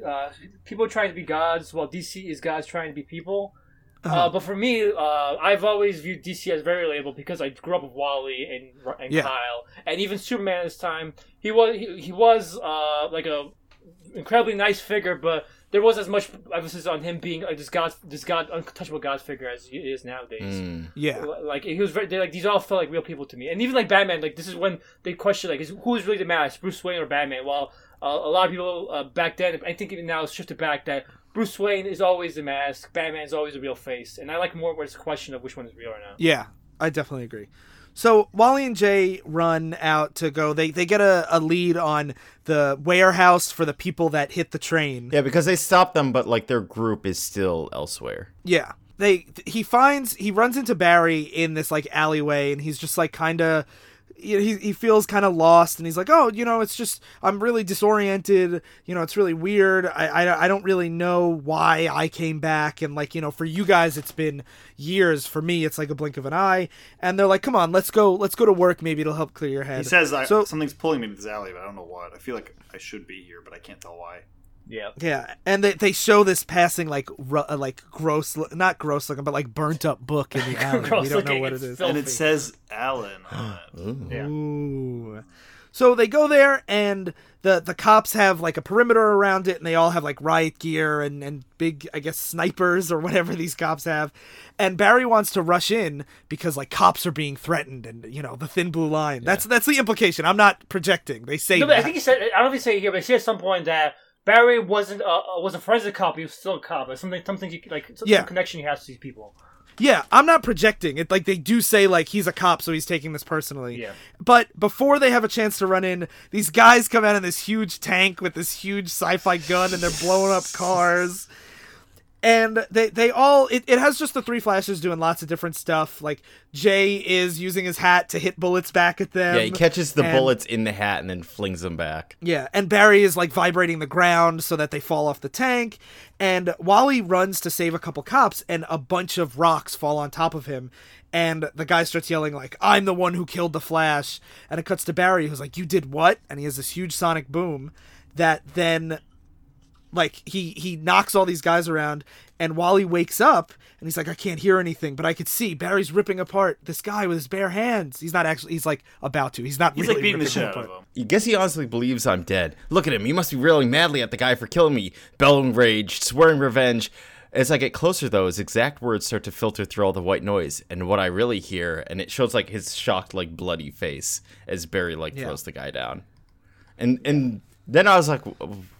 uh, people trying to be gods, while DC is gods trying to be people. Uh but for me, uh, I've always viewed DC as very relatable because I grew up with Wally and, and Yeah. Kyle, and even Superman at this time, he was he, he was uh, like a incredibly nice figure, but there was as much emphasis on him being like this god, this god, untouchable god figure as he is nowadays. Mm. yeah. Like he was very, like these all felt like real people to me, and even like Batman, like this is when they question like is, who is really the mask, Bruce Wayne or Batman? While uh, a lot of people uh, back then, I think even now it's shifted back that Bruce Wayne is always a mask, Batman is always a real face, and I like more where it's a question of which one is real or not. Yeah, I definitely agree. So Wally and Jay run out to go. They they get a, a lead on the warehouse for the people that hit the train. yeah because they stopped them but like their group is still elsewhere Yeah. They he finds he runs into Barry in this like alleyway and he's just like kind of you know, he he feels kind of lost and he's like, "Oh, you know, it's just I'm really disoriented. You know, it's really weird. I, I I don't really know why I came back and like, you know, for you guys it's been years. For me, it's like a blink of an eye." And they're like, "Come on, let's go. Let's go to work. Maybe it'll help clear your head." he says I, So- something's pulling me to this alley, but I don't know what. I feel like I should be here, but I can't tell why. Yeah. Yeah, and they, they show this passing like ru- uh, like gross, not gross looking, but like burnt up book in the alley. we don't know what it's filthy. And it says Alan on it. Yeah. Ooh. So they go there, and the the cops have like a perimeter around it, and they all have like riot gear and and big, I guess, snipers or whatever these cops have. And Barry wants to rush in because like cops are being threatened, and you know the thin blue line. That's that's the implication. I'm not projecting. They say No, but I think he said. I don't know if he said it here, but he said at some point that Barry wasn't uh, uh, was a forensic cop. He was still a cop. Or something, something you, like some Yeah. connection he has to these people. Yeah, I'm not projecting. It like they do say like he's a cop, so he's taking this personally. Yeah. But before they have a chance to run in, these guys come out in this huge tank with this huge sci-fi gun, and they're blowing up cars. And they they all it, it has just the three flashes doing lots of different stuff. Like Jay is using his hat to hit bullets back at them. yeah he catches the and- bullets in the hat and then flings them back yeah, and Barry is like vibrating the ground so that they fall off the tank. And Wally runs to save a couple cops, and a bunch of rocks fall on top of him. And the guy starts yelling like, "I'm the one who killed the Flash!" And it cuts to Barry, who's like, "You did what?" And he has this huge sonic boom that then, like, he he knocks all these guys around. And Wally wakes up, and he's like, "I can't hear anything, but I could see Barry's ripping apart this guy with his bare hands." He's not actually. He's like about to. He's not. He's really like beating the ripping shit him out of him. You guess he honestly believes I'm dead. Look at him. He must be railing madly at the guy for killing me, bellowing rage, swearing revenge. As I get closer, though, his exact words start to filter through all the white noise, and what I really hear, and it shows like his shocked, like bloody face as Barry like Yeah. throws the guy down, and and then I was like,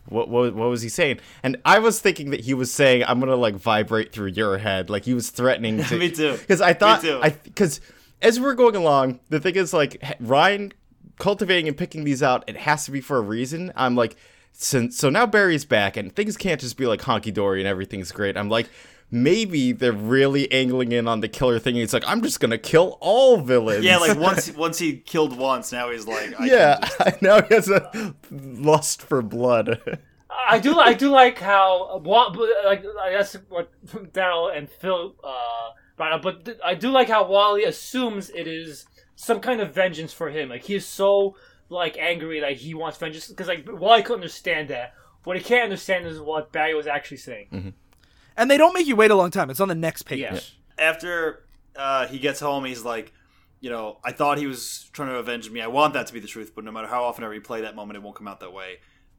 what, what what was he saying? And I was thinking that he was saying, I'm gonna like vibrate through your head, like he was threatening to. Me too. Because I thought too. I because as we're going along, the thing is like Ryan cultivating and picking these out. It has to be for a reason. I'm like, so, so now Barry's back, and things can't just be like honky dory and everything's great. I'm like. Maybe they're really angling in on the killer thing. He's like, I'm just gonna kill all villains. Yeah, like once once he killed once, now he's like, I yeah. Can just, now he has a lust for blood. I do. I do like how Wa- like I guess what Daryl and Phil uh, brought up, but I do like how Wally assumes it is some kind of vengeance for him. Like he is so like angry that he wants vengeance because like Wally couldn't understand that. What he can't understand is what Barry was actually saying. And they don't make you wait a long time. It's on the next page. Yeah. after uh, he gets home, he's like, you know, I thought he was trying to avenge me. I want that to be the truth, but no matter how often I replay that moment, it won't come out that way.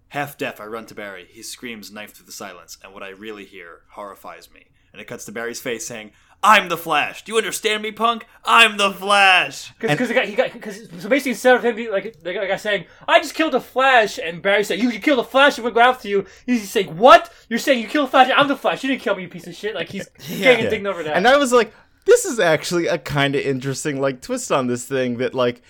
Half deaf, I run to Barry. He screams, knife through the silence, and what I really hear horrifies me. And it cuts to Barry's face saying, I'm the Flash. Do you understand me, punk? I'm the Flash. Because he got he got because so basically instead of him being like the guy saying I just killed the Flash and Barry said you you killed the Flash and we're going after you he's saying what? You're saying you killed the Flash? I'm the Flash. You didn't kill me you piece of shit. Like he's getting indignant over that. And I was like, this is actually a kind of interesting like twist on this thing that like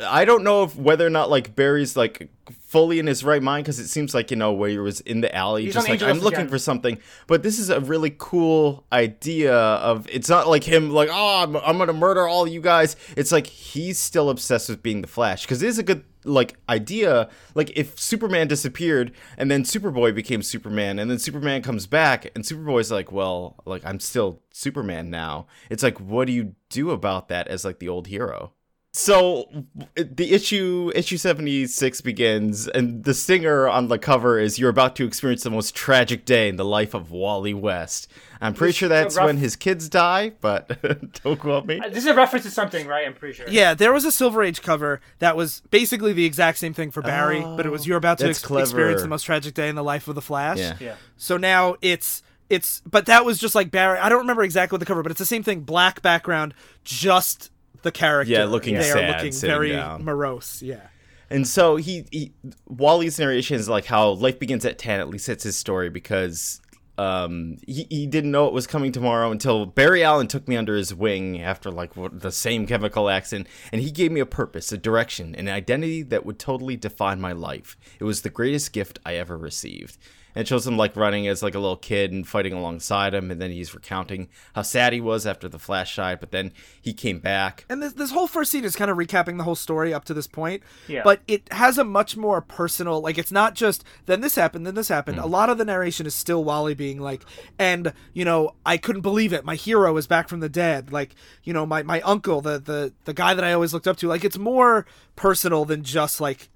I don't know if whether or not like Barry's like fully in his right mind because it seems like you know where he was in the alley, He's just like I'm looking again. for something. But this is a really cool idea of it's not like him like oh I'm, I'm gonna murder all you guys. It's like he's still obsessed with being the Flash because it is a good like idea. Like if Superman disappeared and then Superboy became Superman and then Superman comes back and Superboy's like well like I'm still Superman now. It's like what do you do about that as like the old hero? So the issue issue 76 begins and the stinger on the cover is you're about to experience the most tragic day in the life of Wally West. I'm pretty This sure that's rough- when his kids die, but don't quote me. Uh, This is a reference to something, right? I'm pretty sure. Yeah, there was a Silver Age cover that was basically the exact same thing for Barry, but it was you're about to ex- experience the most tragic day in the life of the Flash. Yeah. Yeah. So now it's it's but that was just like Barry. I don't remember exactly what the cover, but it's the same thing. Black background, just the character. Yeah, looking they sad, are looking very down. morose. Yeah. And so he, he Wally's narration is like how life begins at 10, at least it's his story because um he, he didn't know it was coming tomorrow until Barry Allen took me under his wing after like the same chemical accident and he gave me a purpose, a direction, an identity that would totally define my life. It was the greatest gift I ever received. And it shows him like running as like a little kid and fighting alongside him and then he's recounting how sad he was after the flash died, but then he came back. And this this whole first scene is kind of recapping the whole story up to this point. Yeah. But it has a much more personal like it's not just then this happened, then this happened. Hmm. A lot of the narration is still Wally being like, and you know, I couldn't believe it. My hero is back from the dead. Like, you know, my, my uncle, the, the the guy that I always looked up to. Like it's more personal than just like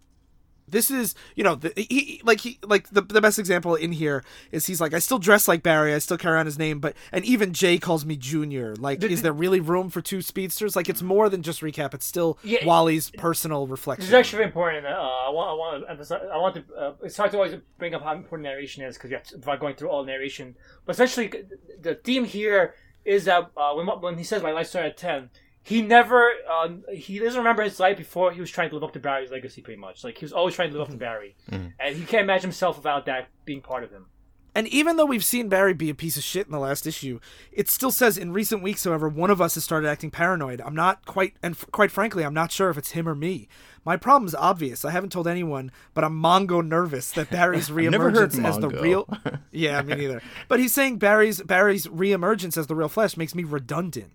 this is you know the, he like he like the, the best example in here is he's like I still dress like Barry I still carry on his name but and even Jay calls me Junior like is there really room for two speedsters like it's more than just recap it's still Yeah. Wally's personal reflection is actually very important. Uh, I want, I want to emphasize. I want to. Uh, it's hard to always bring up how important narration is because you have to, going through all narration. But essentially, the theme here is that uh, when when he says my life started at ten, he never um, he doesn't remember his life before he was trying to live up to Barry's legacy. Pretty much, like he was always trying to live up to Barry, and he can't imagine himself without that being part of him. And even though we've seen Barry be a piece of shit in the last issue, it still says in recent weeks, however, one of us has started acting paranoid. I'm not quite, and f- quite frankly, I'm not sure if it's him or me. My problem's obvious. I haven't told anyone, but I'm mongo nervous that Barry's never heard reemergence as the real. Yeah, me neither. But he's saying Barry's Barry's reemergence as the real Flash makes me redundant.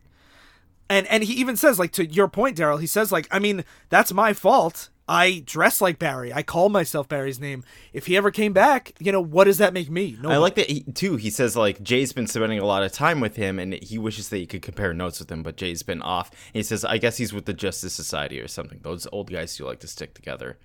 And and he even says like to your point, Daryl. He says like, I mean, that's my fault. I dress like Barry. I call myself Barry's name. If he ever came back, you know, what does that make me? No. I like that he, too. He says like Jay's been spending a lot of time with him, and he wishes that he could compare notes with him, but Jay's been off. And he says, "I guess he's with the Justice Society or something. Those old guys do like to stick together."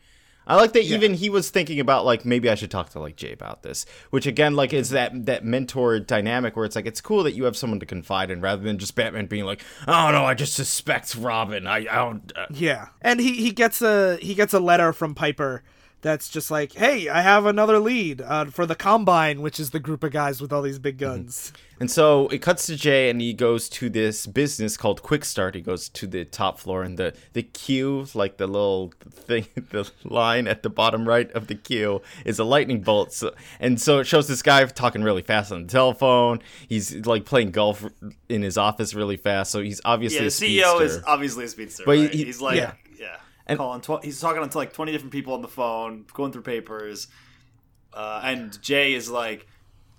I like that even he was thinking about like maybe I should talk to like Jay about this, which again like is that that mentor dynamic where it's like it's cool that you have someone to confide in rather than just Batman being like, "Oh no, I just suspect Robin. I, I don't." Uh, Yeah, and he he gets a he gets a letter from Piper that's just like, hey, I have another lead uh, for the Combine, which is the group of guys with all these big guns. And so it cuts to Jay, and he goes to this business called Quick Start. He goes to the top floor, and the the queue, like the little thing, the line at the bottom right of the queue, is a lightning bolt. So, and so it shows this guy talking really fast on the telephone. He's like playing golf in his office really fast. So he's obviously Yeah, the CEO is obviously a speedster. But right? he- he's like, yeah. yeah, And- calling. Tw- he's talking to like twenty different people on the phone, going through papers, uh, and Jay is like,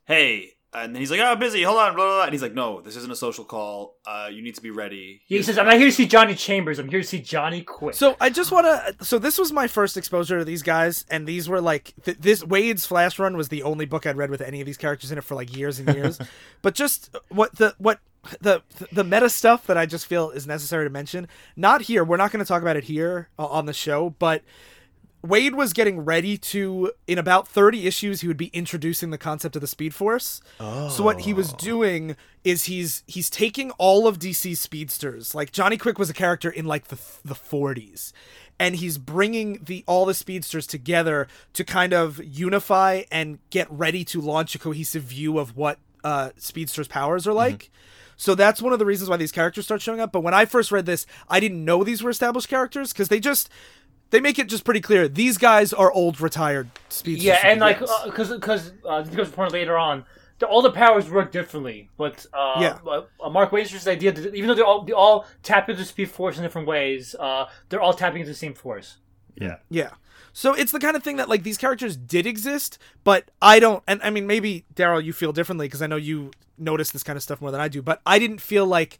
"Hey," and then he's like, "Oh, busy. Hold on." Blah, blah, blah. And he's like, "No, this isn't a social call. Uh, you need to be ready." He says, "I'm not here to see Johnny Chambers. I'm here to see Johnny Quick." So I just want to. So this was my first exposure to these guys, and these were like th- this Waid's Flash Run was the only book I'd read with any of these characters in it for like years and years. but just what the what the the meta stuff that I just feel is necessary to mention. Not here. We're not going to talk about it here uh, on the show, but. Waid was getting ready to, in about 30 issues, he would be introducing the concept of the Speed Force. So what he was doing is he's he's taking all of DC's speedsters. Like Johnny Quick was a character in like the the 40s, and he's bringing the all the speedsters together to kind of unify and get ready to launch a cohesive view of what uh, speedsters' powers are like. So that's one of the reasons why these characters start showing up. But when I first read this, I didn't know these were established characters because they just they make it just pretty clear these guys are old retired speedsters. Yeah, and like Yes. because because uh, this becomes important later on. the, all the powers work differently. But uh, Yeah. uh, uh, Mark Wainster's idea, that even though they all they all tap into the Speed Force in different ways, uh, they're all tapping into the same force. Yeah. Yeah. So it's the kind of thing that like these characters did exist, but I don't. And I mean, maybe Daryl, you feel differently because I know you notice this kind of stuff more than I do. But I didn't feel like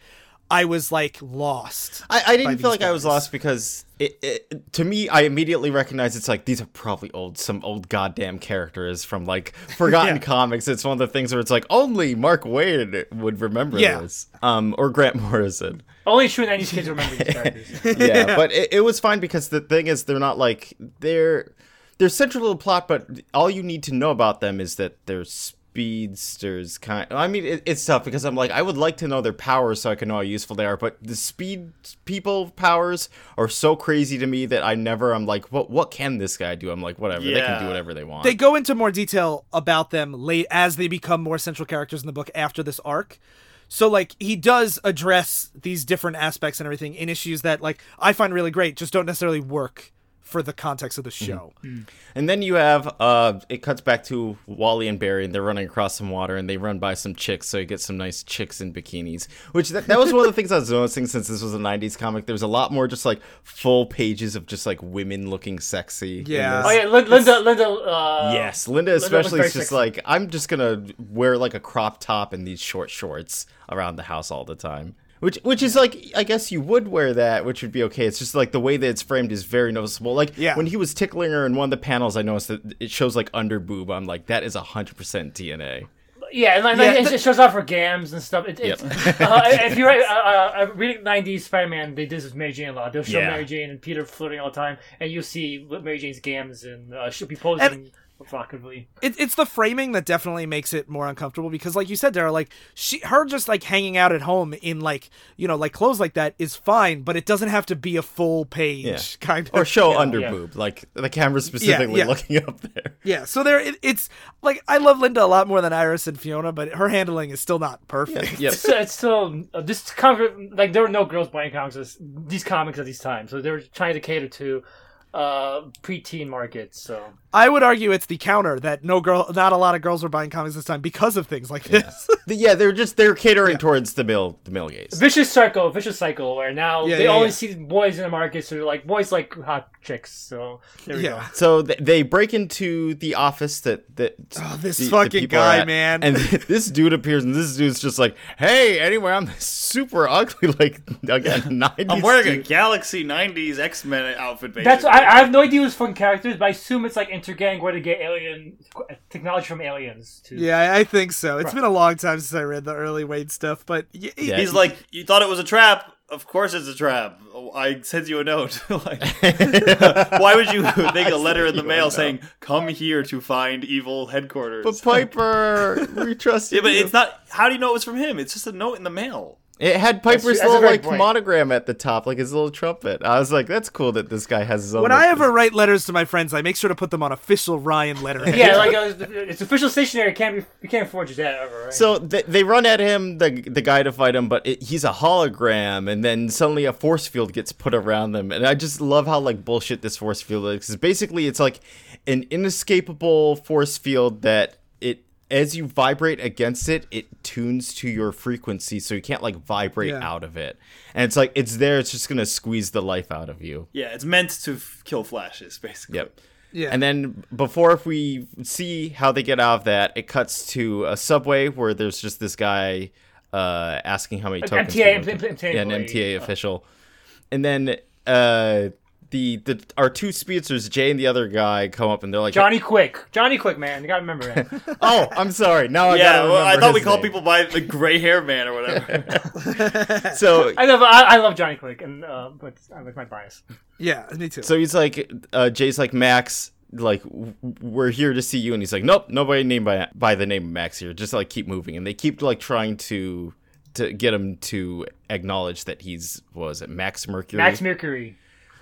I was like lost. I, I didn't feel these like I was lost because it, it to me I immediately recognized it's like these are probably old some old goddamn characters from like forgotten Yeah. comics. It's one of the things where it's like only Mark Waid would remember Yeah. this. Um or Grant Morrison. Only true '90s kids remember these characters. yeah, but it, it was fine because the thing is they're not like they're they're central to the plot, but all you need to know about them is that they're speedsters. Kind, I mean, it, it's tough because I'm like I would like to know their powers so I can know how useful they are, but the speed people powers are so crazy to me that I never. I'm like, what what can this guy do? I'm like, whatever, they can do whatever they want. They go into more detail about them late as they become more central characters in the book after this arc. So like he does address these different aspects and everything in issues that like I find really great, just don't necessarily work for the context of the show. And then you have uh it cuts back to Wally and Barry and they're running across some water and they run by some chicks so you get some nice chicks in bikinis. Which that, that was one of the things I was noticing since this was a 90s comic. There was a lot more just like full pages of just like women looking sexy. in Yeah. Oh yeah, Lin- Linda, Linda. Uh, Yes, Linda especially very is just sexy. like I'm just gonna wear like a crop top and these short shorts around the house all the time. Which which is like I guess you would wear that, which would be okay. It's just like the way that it's framed is very noticeable. Like Yeah. when he was tickling her in one of the panels, I noticed that it shows like under boob. I'm like that is hundred percent DNA. Yeah, and like, Yeah, it, the- it shows off for gams and stuff. It, it's, uh, if you write uh, uh, reading '90s Spider-Man, they did this with Mary Jane a lot. They'll show Yeah. Mary Jane and Peter flirting all the time, and you'll see what Mary Jane's gams and uh, she'll be posing provocatively. it, it's the framing that definitely makes it more uncomfortable because like you said Dara like she her just like hanging out at home in like you know like clothes like that is fine but it doesn't have to be a full page Yeah. kind of Or show under yeah. boob, like the camera specifically yeah. looking up there. yeah so there it, it's like I love Linda a lot more than Iris and Fiona but her handling is still not perfect Yep. So it's still uh, this comic like there were no girls buying comics these comics at these times, so they were trying to cater to uh preteen market So I would argue it's the counter that no girl not a lot of girls were buying comics this time because of things like this The- yeah, they're just they're catering towards the male the male gaze. vicious circle, vicious cycle, where now Yeah, they yeah, only yeah. see boys in the market, so they're like boys like hot chicks. So there we yeah So th- they break into the office that that Oh, this the- the fucking people are guy, at, man. and this dude appears, and this dude's just like, "Hey, anyway, I'm super ugly, like again, 90s I'm wearing a. Galaxy '90s X Men outfit. Basically. That's I, I have no idea who's fucking characters, but I assume it's like intergang where to get alien technology from aliens. To, yeah I- I think so it's been a long time since I read the early Waid stuff but y- Yeah. He's like, you thought it was a trap. Of course it's a trap. I sent you a note. like, why would you make a letter in the mail note. saying "Come here to find evil headquarters"? But Piper, we trust you. yeah, but it's not. How do you know it was from him? It's just a note in the mail. It had Piper's that's little very like point. monogram at the top, like his little trumpet. I was like, "That's cool that this guy has his own." when I ever write letters to my friends I make sure to put them on official Ryan letterhead yeah, like uh, it's official stationery. It can't be you can't forge that ever. Right? So they, they run at him, the the guy to fight him, but it, he's a hologram, and then suddenly a force field gets put around them, and I just love how like bullshit this force field is. 'cause basically, it's like an inescapable force field that it as you vibrate against it, it tunes to your frequency, so you can't like vibrate Yeah. out of it. And it's like it's there, it's just gonna squeeze the life out of you. Yeah, it's meant to f- kill flashes, basically. Yep. Yeah. And then before if we see how they get out of that, it cuts to a subway where there's just this guy uh, asking how many An tokens. MTA MTA yeah, an. MTA official. And then uh, the the our two speedsters, Jay and the other guy, come up and they're like, Johnny Quick, Johnny Quick, man, you gotta remember him. "Oh, I'm sorry. Now I Yeah, gotta well, I remember thought we his called people by the gray hair man or whatever. So I love I, I love Johnny Quick, and uh, but I like my bias. yeah, me too. so he's like, uh, Jay's like Max. Like we're here to see you, and he's like, nope, nobody named by by the name of Max here. Just like keep moving, and they keep like trying to to get him to acknowledge that he's was it Max Mercury. Max Mercury.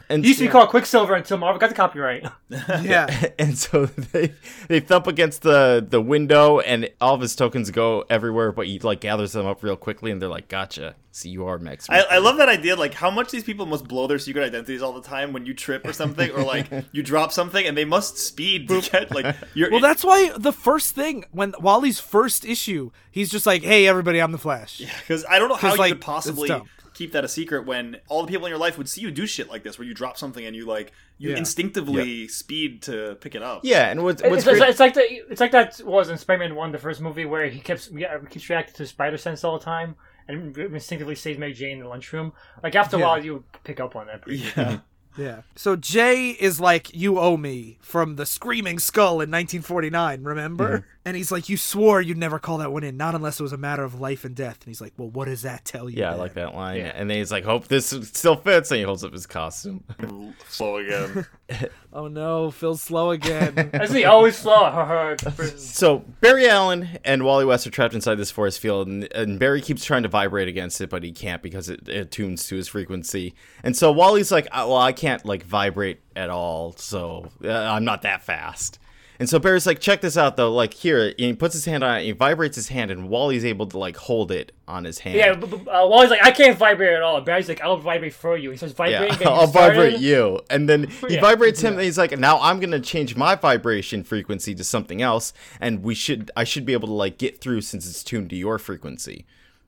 And used to be called Quicksilver until Marvel got the copyright. Yeah. and so they they thump against the the window and all of his tokens go everywhere but he like gathers them up real quickly and they're like gotcha see you are Max I, I love that idea. Like how much these people must blow their secret identities all the time when you trip or something, or like you drop something, and they must speed to get like. You're, Well, that's why the first thing when Wally's first issue, he's just like, "Hey, everybody, I'm the Flash." Yeah, because I don't know how you like, could possibly it's dumb. Keep that a secret when all the people in your life would see you do shit like this, where you drop something and you like you Yeah. instinctively speed to pick it up. yeah and what's, what's It's, it's, great it's like the, it's like that was in Spider-Man One, the first movie, where he keeps yeah, keeps reacting to spider sense all the time and instinctively saves Mary Jane in the lunchroom. Like after a while, you pick up on that. Yeah. Yeah. So Jay is like, "You owe me" from the Screaming Skull in 1949. Remember? And he's like, "You swore you'd never call that one in, not unless it was a matter of life and death." And he's like, "Well, what does that tell you?" yeah I like that line and then he's like hope this still fits and he holds up his costume Slow again. Oh no, Phil's slow again. Isn't he always slow? So Barry Allen and Wally West are trapped inside this force field, and, and Barry keeps trying to vibrate against it, but he can't because it, it tunes to his frequency. And so Wally's like, "Uh, "Well, I can't like vibrate at all, so uh, I'm not that fast." And so Barry's like, "Check this out, though. Like here," and he puts his hand on it, he vibrates his hand, and Wally's able to like hold it on his hand. yeah, but, but, uh, Wally's like, I can't vibrate at all. And Barry's like, I'll vibrate for you. He starts Yeah, vibrating. I'll vibrate you. And then he Yeah. vibrates him and he's like, now I'm gonna change my vibration frequency to something else, and we should I should be able to like get through since it's tuned to your frequency.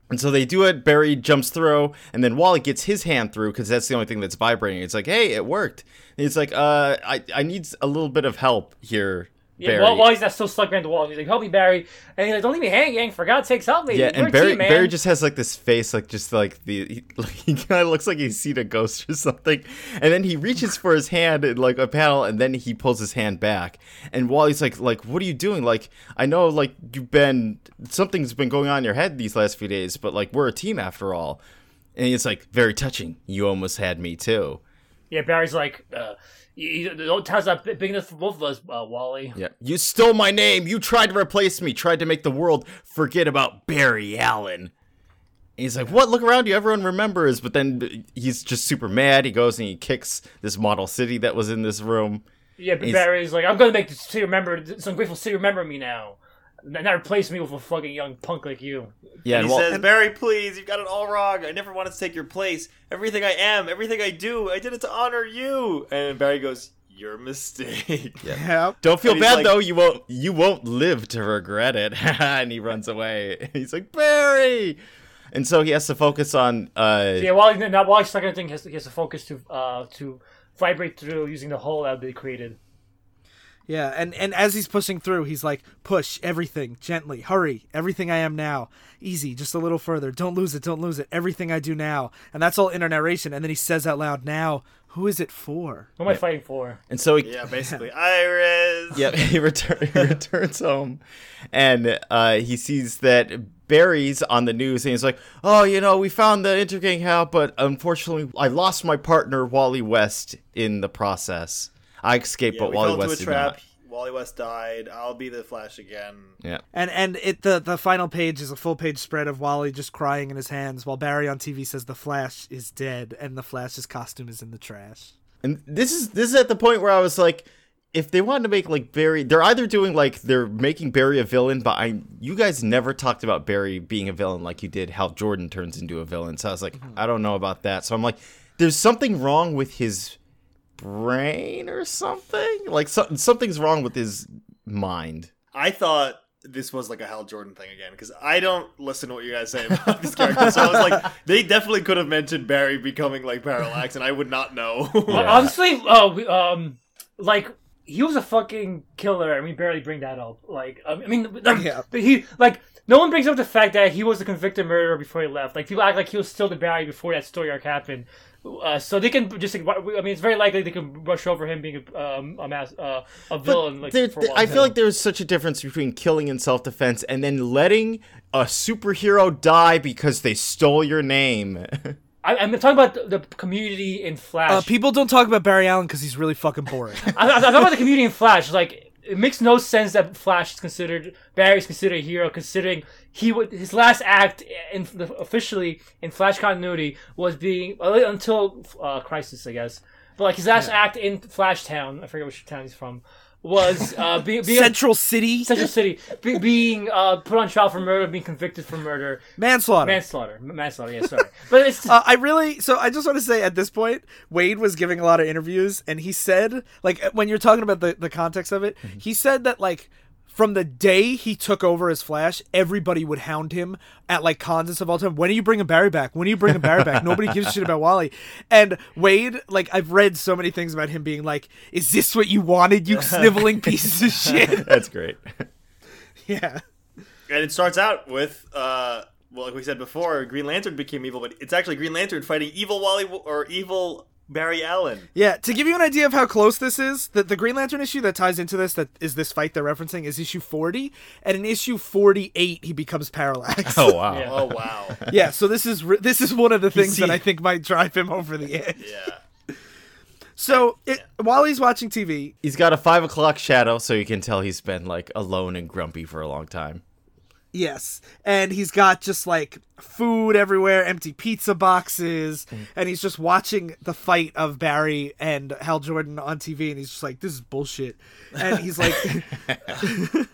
And so they do it, Barry jumps through, and then Wally gets his hand through because that's the only thing that's vibrating. It's like, hey, it worked. And he's like, uh, I, I need a little bit of help here, Yeah, Barry. Wall- Wally's not still stuck behind the wall. He's like, help me, Barry. And he's like, don't leave me hanging. For God's sakes, help me. Yeah, We're and Barry team. Barry just has like this face, like just like the he, like, he kind of looks like he's seen a ghost or something. And then he reaches for his hand in like a panel, and then he pulls his hand back. And Wally's like, like, what are you doing? Like, I know like you've been something's been going on in your head these last few days, but like we're a team after all. And it's like, very touching. You almost had me too. Yeah, Barry's like, uh, you, you, the old town's not big enough for both of us, uh, Wally. Yeah, you stole my name. You tried to replace me. Tried to make the world forget about Barry Allen. And he's like, "What? Look around you. Everyone remembers." But then he's just super mad. He goes and he kicks this model city that was in this room. Yeah, but Barry's like, I'm gonna make the city remember, this ungrateful city remember me now. And not replace me with a fucking young punk like you. Yeah, And and he Wal- says, Barry, please, you've got it all wrong. I never wanted to take your place. Everything I am, everything I do, I did it to honor you. And Barry goes, Your mistake. yeah. don't feel bad like- though. You won't. You won't live to regret it. and he runs away. He's like Barry. And so he has to focus on. uh Yeah, Wally, now Wally's stuck in a thing. He has, he has to focus to uh to vibrate through using the hole that they created. Yeah, and and as he's pushing through, he's like, "Push everything gently. Hurry. Everything I am now. Easy. Just a little further. Don't lose it. Don't lose it. Everything I do now." And that's all inner narration. And then he says out loud, "Now, who is it for?" What am I fighting for? And so he, yeah, basically. Iris. Yep, he, return, he returns home, and uh, he sees that Barry's on the news, and he's like, "Oh, you know, we found the Intergang hat, but unfortunately, I lost my partner Wally West in the process. I escaped, Yeah, but we Wally fell into West a did trap. not." Wally West died. I'll be the Flash again. Yeah, And and it the the final page is a full page spread of Wally just crying in his hands while Barry on TV says the Flash is dead and the Flash's costume is in the trash. and this is this is at the point where I was like. If they wanted to make like Barry, they're either doing like they're making Barry a villain, but I you guys never talked about Barry being a villain like you did Hal Jordan turns into a villain. So I was like, mm-hmm. I don't know about that. So I'm like, there's something wrong with his brain or something. Like so, something's wrong with his mind. I thought this was like a Hal Jordan thing again because I don't listen to what you guys say about this character. So I was like, they definitely could have mentioned Barry becoming like Parallax, and I would not know. Honestly, uh, we, um, like he was a fucking killer, and we barely bring that up. Like, I mean, like, Yeah. he like no one brings up the fact that he was a convicted murderer before he left. Like people act like he was still the Barry before that story arc happened. Uh, so they can just like, I mean, it's very likely they can brush over him being a, um, a mass, uh, a villain. Like, There- for a I feel like there's such a difference between killing in self defense and then letting a superhero die because they stole your name. I, I'm talking about the, the community in Flash. Uh, people don't talk about Barry Allen because he's really fucking boring. I, I, I'm talking about the community in Flash. Like, it makes no sense that Flash is considered Barry's considered a hero, considering he would his last act in officially in Flash continuity was being until uh, Crisis, I guess. But But like his last act in Flash Town, I forget which town he's from, was uh, being, being Central City? Central City, be, being uh, put on trial for murder, being convicted for murder, manslaughter. manslaughter, manslaughter. Yeah, sorry, but it's Uh, I really so I just want to say at this point, Waid was giving a lot of interviews, and he said like when you're talking about the the context of it, he said that like from the day he took over as Flash, everybody would hound him at like cons and stuff all the time. When are you bringing Barry back? When are you bringing Barry back? Nobody gives a shit about Wally. And Waid, like I've read so many things about him being like, "Is this what you wanted? You sniveling pieces of shit." That's great. yeah. And it starts out with, uh, well, like we said before, Green Lantern became evil, but it's actually Green Lantern fighting evil Wally or evil Barry Allen. Yeah, to give you an idea of how close this is, the, the Green Lantern issue that ties into this, that is this fight they're referencing, is issue 40. And in issue 48, he becomes Parallax. Oh wow. Yeah. Oh wow, yeah, so this is re- this is one of the things see- that I think might drive him over the edge. yeah. So it, while he's watching TV, He's got a five o'clock shadow, so you can tell he's been like alone and grumpy for a long time. Yes, and he's got just like food everywhere, empty pizza boxes, Mm. and he's just watching the fight of Barry and Hal Jordan on TV, and he's just like, "This is bullshit," and he's like.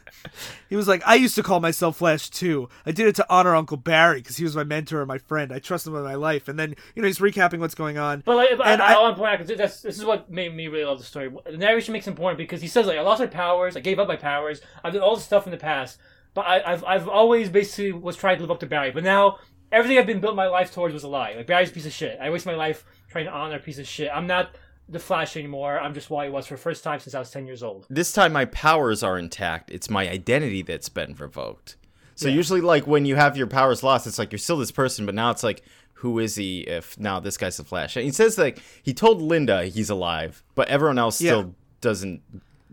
He was like, I used to call myself Flash too. I did it to honor Uncle Barry because he was my mentor and my friend. I trust him with my life. And then, you know, he's recapping what's going on. But like, but And I, I- I want to point out 'cause that's this is what made me really love the story. The narration makes it important because he says like I lost my powers, I gave up my powers, I did all this stuff in the past, but I, I've I've always basically was trying to live up to Barry. But now everything I've been built my life towards was a lie. Like Barry's a piece of shit. I waste my life trying to honor a piece of shit. I'm not the Flash anymore. I'm just Wally was for the first time since I was ten years old. This time my powers are intact. It's my identity that's been revoked. So usually like when you have your powers lost, it's like you're still this person, but now it's like who is he if now this guy's the Flash? And he says like he told Linda he's alive, but everyone else Yeah. still doesn't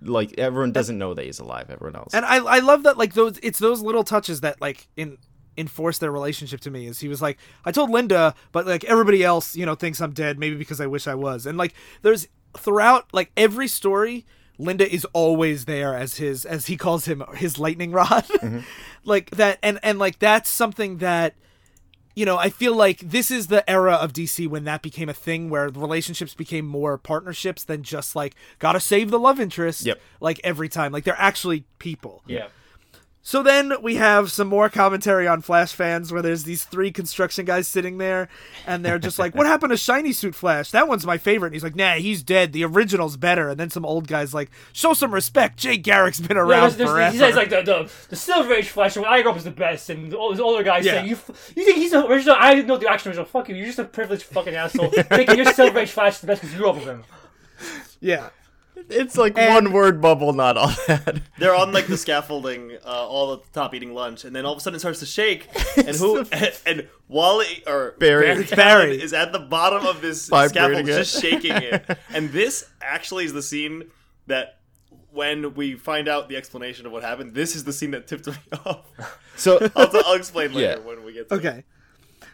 like everyone doesn't know that he's alive. Everyone else. And I, I love that, like, those, it's those little touches that, like, in, enforce their relationship to me is he was like i told linda but like everybody else you know thinks i'm dead maybe because i wish i was and like there's throughout like every story linda is always there as his as he calls him his lightning rod mm-hmm. like that and and like that's something that you know, I feel like this is the era of DC when that became a thing where the relationships became more partnerships than just like gotta save the love interest. Yep. Like every time, like they're actually people. Yeah. So then we have some more commentary on Flash fans where there's these three construction guys sitting there and they're just like, What happened to Shiny Suit Flash? That one's my favorite. And he's like, Nah, he's dead. The original's better. And then some old guy's like, Show some respect. Jay Garrick's been Yeah, around there's, there's, forever. he says like the, the the Silver Age Flash when I grew up was the best, and all these older guys Yeah. saying you you think he's the original? I know the actual original. Fuck you, you're just a privileged fucking asshole thinking your Silver Age Flash is the best because you grew up with him. yeah. It's like And- one word bubble, not all that. They're on like the scaffolding, uh, all at the top eating lunch, and then all of a sudden it starts to shake, and who and, and Wally or Barry. Allen It's Barry. is at the bottom of this scaffold, just shaking it. And this actually is the scene that. When we find out the explanation of what happened, this is the scene that tipped me off. So I'll, I'll explain later Yeah. when we get to it.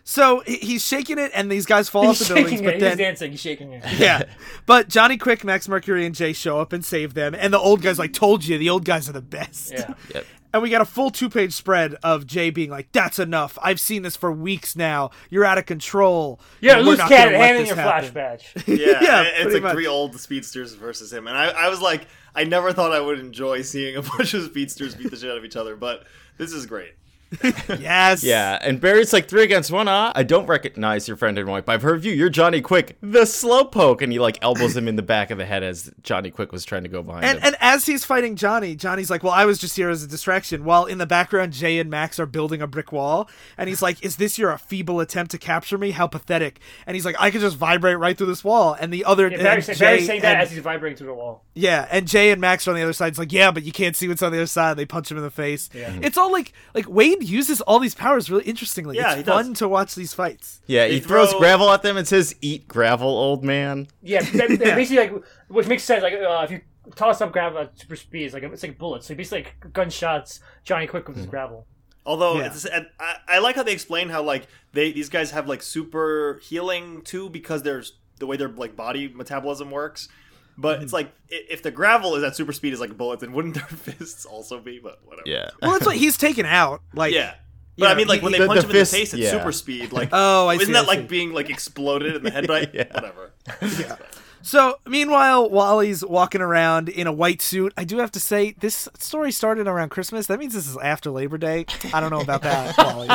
Okay. So he's shaking it, and these guys fall off He's the buildings. shaking But then, He's dancing. He's shaking it. yeah, but Johnny Quick, Max Mercury, and Jay show up and save them. And the old guy's like, "Told you, the old guys are the best." Yeah. Yep. And we got a full two-page spread of Jay being like, "That's enough. I've seen this for weeks now. You're out of control. You're a loose cannon. let Hand in this your happen." flash badge. Yeah, Yeah, it's like much. three old speedsters versus him, and I, I was like, I never thought I would enjoy seeing a bunch of speedsters beat the shit out of each other, but this is great. Yes. Yeah, and Barry's like three against one. Ah, I don't recognize your friend anymore, but I've heard of you. You're Johnny Quick, the slowpoke, and he like elbows him in the back of the head as Johnny Quick was trying to go behind And him. and as he's fighting Johnny, Johnny's like, "Well, I was just here as a distraction." While in the background, Jay and Max are building a brick wall, and he's like, "Is this your feeble attempt to capture me? How pathetic!" And he's like, "I could just vibrate right through this wall." And the other, Yeah, and Barry's, Barry's Jay saying that and- as he's vibrating through the wall. Yeah, and Jay and Max are on the other side. It's like, yeah, but you can't see what's on the other side. They punch him in the face. Yeah. It's all like like Waid uses all these powers really interestingly. Yeah, it's he does. fun to watch these fights. yeah, he They throws gravel at them and says, "Eat gravel, old man." Yeah, ba- ba- basically, like, which makes sense. Like, uh, if you toss up gravel at super speed, it's like it's like bullets. So basically, like gunshots. Johnny Quick with his gravel. Although Yeah. it's, and I, I like how they explain how like they these guys have like super healing too because there's the way their like body metabolism works. But Mm-hmm. it's like if the gravel is at super speed is like bullets, then wouldn't their fists also be? But whatever. Yeah. Well, that's what he's taken out. Like, yeah. But Yeah, I mean, like he- when they the- punch the him fist- in the face at yeah. super speed, like Oh, I isn't see, that I like see. being like exploded in the head? But Yeah. whatever. Yeah. So, meanwhile, Wally's walking around in a white suit. I do have to say, this story started around Christmas. That means this is after Labor Day. I don't know about that, Wally.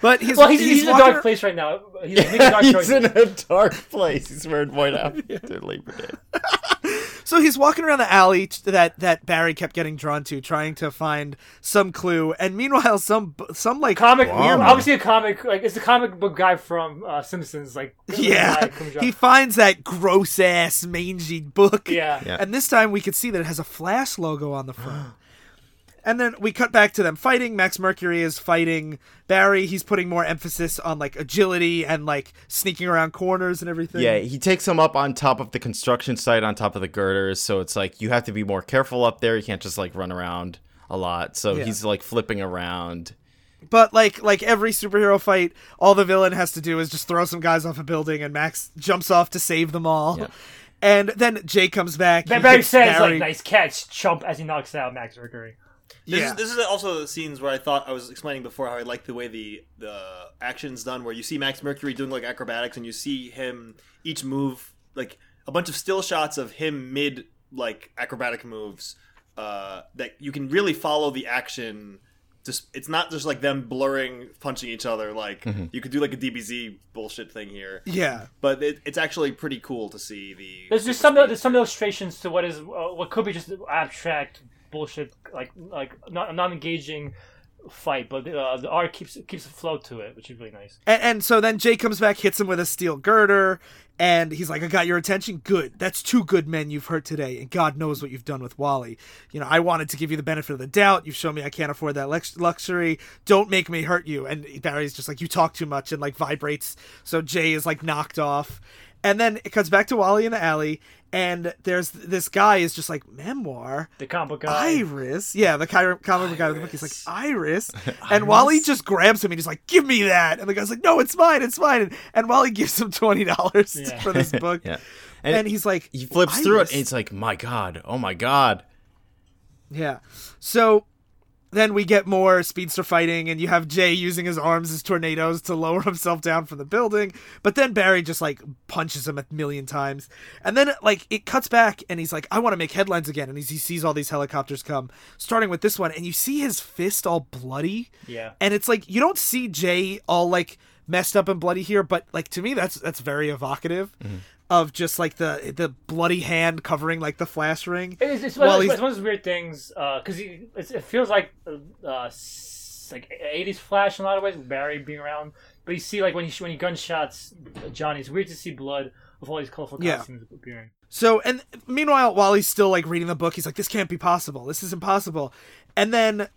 But he's, Well, he's, he's, in a dark place right now. He's making dark He's in a dark place. He's wearing white after Labor Day. So he's walking around the alley that that Barry kept getting drawn to, trying to find some clue. And meanwhile, some some like comic, Wow. obviously a comic, like it's the comic book guy from uh, Simpsons, like yeah, guy he finds that gross ass mangy book. yeah. Yeah. And this time we could see that it has a Flash logo on the front. And then we cut back to them fighting. Max Mercury is fighting Barry. He's putting more emphasis on like agility and like sneaking around corners and everything. Yeah, he takes him up on top of the construction site, on top of the girders. So it's like you have to be more careful up there. You can't just like run around a lot. So Yeah. he's like flipping around. But like like every superhero fight, all the villain has to do is just throw some guys off a building, and Max jumps off to save them all. Yeah. And then Jay comes back. he Barry says Barry. like nice catch, chump as he knocks out Max Mercury. This, Yeah. is, this is also the scenes where I thought I was explaining before how I like the way the the action's done, where you see Max Mercury doing like acrobatics, and you see him each move like a bunch of still shots of him mid like acrobatic moves uh, that you can really follow the action. Just it's not just like them blurring, punching each other. Like you could do like a DBZ bullshit thing here, Yeah. but it, it's actually pretty cool to see the. There's just some there's some illustrations to what is uh, what could be just abstract bullshit, like like not non engaging fight, but uh, the art keeps keeps a flow to it, which is really nice. And, and so then Jay comes back, hits him with a steel girder, and he's like, I got your attention. Good. That's two good men you've hurt today, and God knows what you've done with Wally. You know, I wanted to give you the benefit of the doubt. You've shown me I can't afford that lux- luxury. Don't make me hurt you. And Barry's just like, You talk too much, and like vibrates. So Jay is like knocked off. And then it cuts back to Wally in the alley, and there's this guy is just like, Memoir? The comic book guy. Iris. Yeah, the chi- comic book guy with the book. He's like, Iris. And Wally just grabs him and he's like, give me that. And the guy's like, no, it's mine, it's mine. And, and Wally gives him $20 Yeah. for this book. Yeah. And, And, he's like, he flips through it and it's like, my God, oh my God. Yeah. So then we get more speedster fighting, and you have Jay using his arms as tornadoes to lower himself down from the building. But then Barry just like punches him a million times, and then like it cuts back, and he's like, "I want to make headlines again." And he's, he sees all these helicopters come, starting with this one, and you see his fist all bloody. Yeah. And it's like you don't see Jay all like messed up and bloody here, but like to me that's that's very evocative. Mm-hmm. Of just like the the bloody hand covering like the flash ring. It's, it's, one, Well, of those, it's one of those weird things because it feels like uh, uh, like '80s Flash in a lot of ways, with Barry being around. But you see, like when he when he gunshots Johnny, it's weird to see blood with all these colorful Yeah. costumes appearing. So, and meanwhile, while he's still like reading the book, he's like, "This can't be possible. This is impossible." And then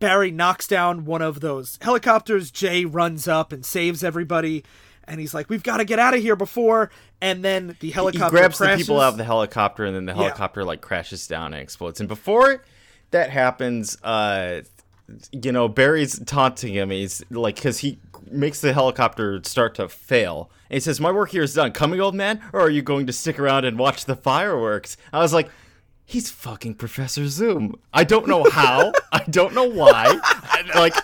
Barry knocks down one of those helicopters. Jay runs up and saves everybody, and he's like, "We've got to get out of here before." And then the helicopter He grabs the people out of the helicopter and then the Yeah. helicopter like crashes down and explodes. And before that happens, uh, you know, Barry's taunting him. He's like, because he makes the helicopter start to fail. And he says, My work here is done. Coming, old man? Or are you going to stick around and watch the fireworks? I was like, He's fucking Professor Zoom. I don't know how. I don't know why. I- like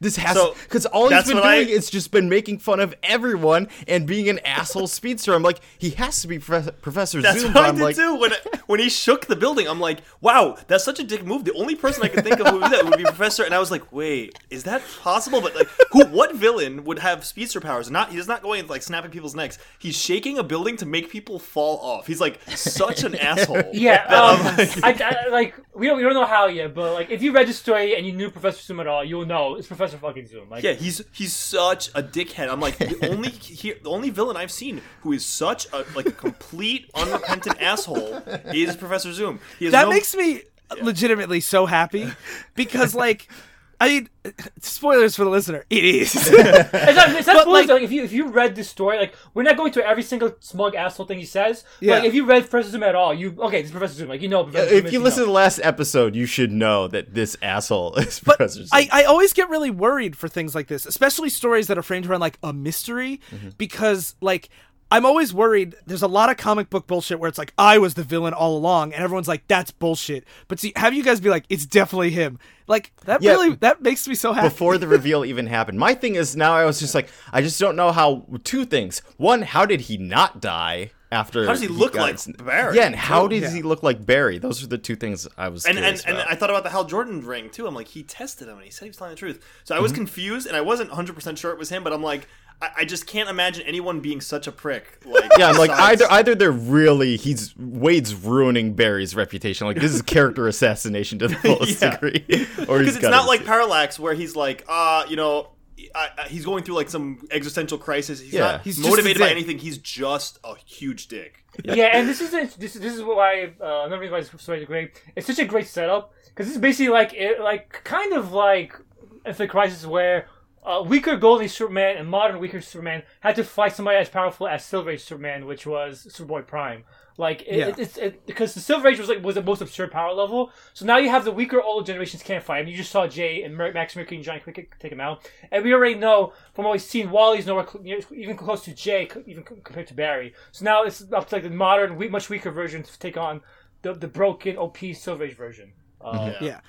this has So, because all he's that's been what I- doing is just been making fun of everyone and being an asshole speedster. I'm like, he has to be Prof- Professor That's Zoom. what I I'm did like, too. When when he shook the building, I'm like, "Wow, that's such a dick move." The only person I could think of who would do that would be Professor. And I was like, "Wait, is that possible?" But like, who? What villain would have speedster powers? Not he's not going like snapping people's necks. He's shaking a building to make people fall off. He's like such an asshole. Yeah, um, like- I, I, like we don't we don't know how yet, but like if you read the story and you knew Professor Zoom at all, you'll know it's Professor fucking Zoom. Like Yeah, he's he's such a dickhead. I'm like the only he, the only villain I've seen who is such a like a complete unrepentant asshole is Professor Zoom. He has that no- makes me legitimately so happy because, like, I mean, spoilers for the listener. It is. It's not, it's not But, spoilers, like- like, if you if you read the story, like we're not going to every single smug asshole thing he says. But, Yeah. like if you read Professor Zoom at all, you okay? This is Professor Zoom. Like you know, Professor Zoom if is, you listen to know. the last episode, you should know that this asshole is But Professor Zoom. I, I always get really worried for things like this, especially stories that are framed around like a mystery, mm-hmm. because like I'm always worried. There's a lot of comic book bullshit where it's like I was the villain all along, and everyone's like that's bullshit. But see, have you guys be like it's definitely him? Like that Yeah. really that makes me so happy. before the reveal even happened. My thing is now I was just like, I just don't know how. Two things. One, how did he not die? after. How does he look got like his- Barry, Yeah, and how too? does he look like Barry? Those are the two things I was and and, curious and. I thought about the Hal Jordan ring too. I'm like, he tested him and he said he was telling the truth. So I Mm-hmm. was confused and I wasn't 100 percent sure it was him. But I'm like, I, I just can't imagine anyone being such a prick. Like, yeah, I'm like either either they're really he's Waid's ruining Barry's reputation. Like this is character assassination to the fullest Yeah. degree, or because it's not like Parallax where he's like, uh, you know. I, I, he's going through like some existential crisis. He's Yeah. not He's motivated by anything. He's just a huge dick. yeah, and this is this this is why uh, another reason why this story is great. It's such a great setup because it's basically like it, like kind of like Infinite Crisis where uh, weaker Golden Age Superman and modern weaker Superman had to fight somebody as powerful as Silver Age Superman, which was Superboy Prime. Like it, Yeah. it, it's it, because the Silver Age was like was the most absurd power level. So now you have the weaker older generations can't fight him. You just saw Jay and Mer- Max Mercury and Johnny Quick take him out, and we already know from what we've seen, Wally's nowhere cl- even close to Jay, c- even c- compared to Barry. So now it's up to like the modern, we- much weaker version to take on the the broken OP Silver Age version. Uh, Yeah.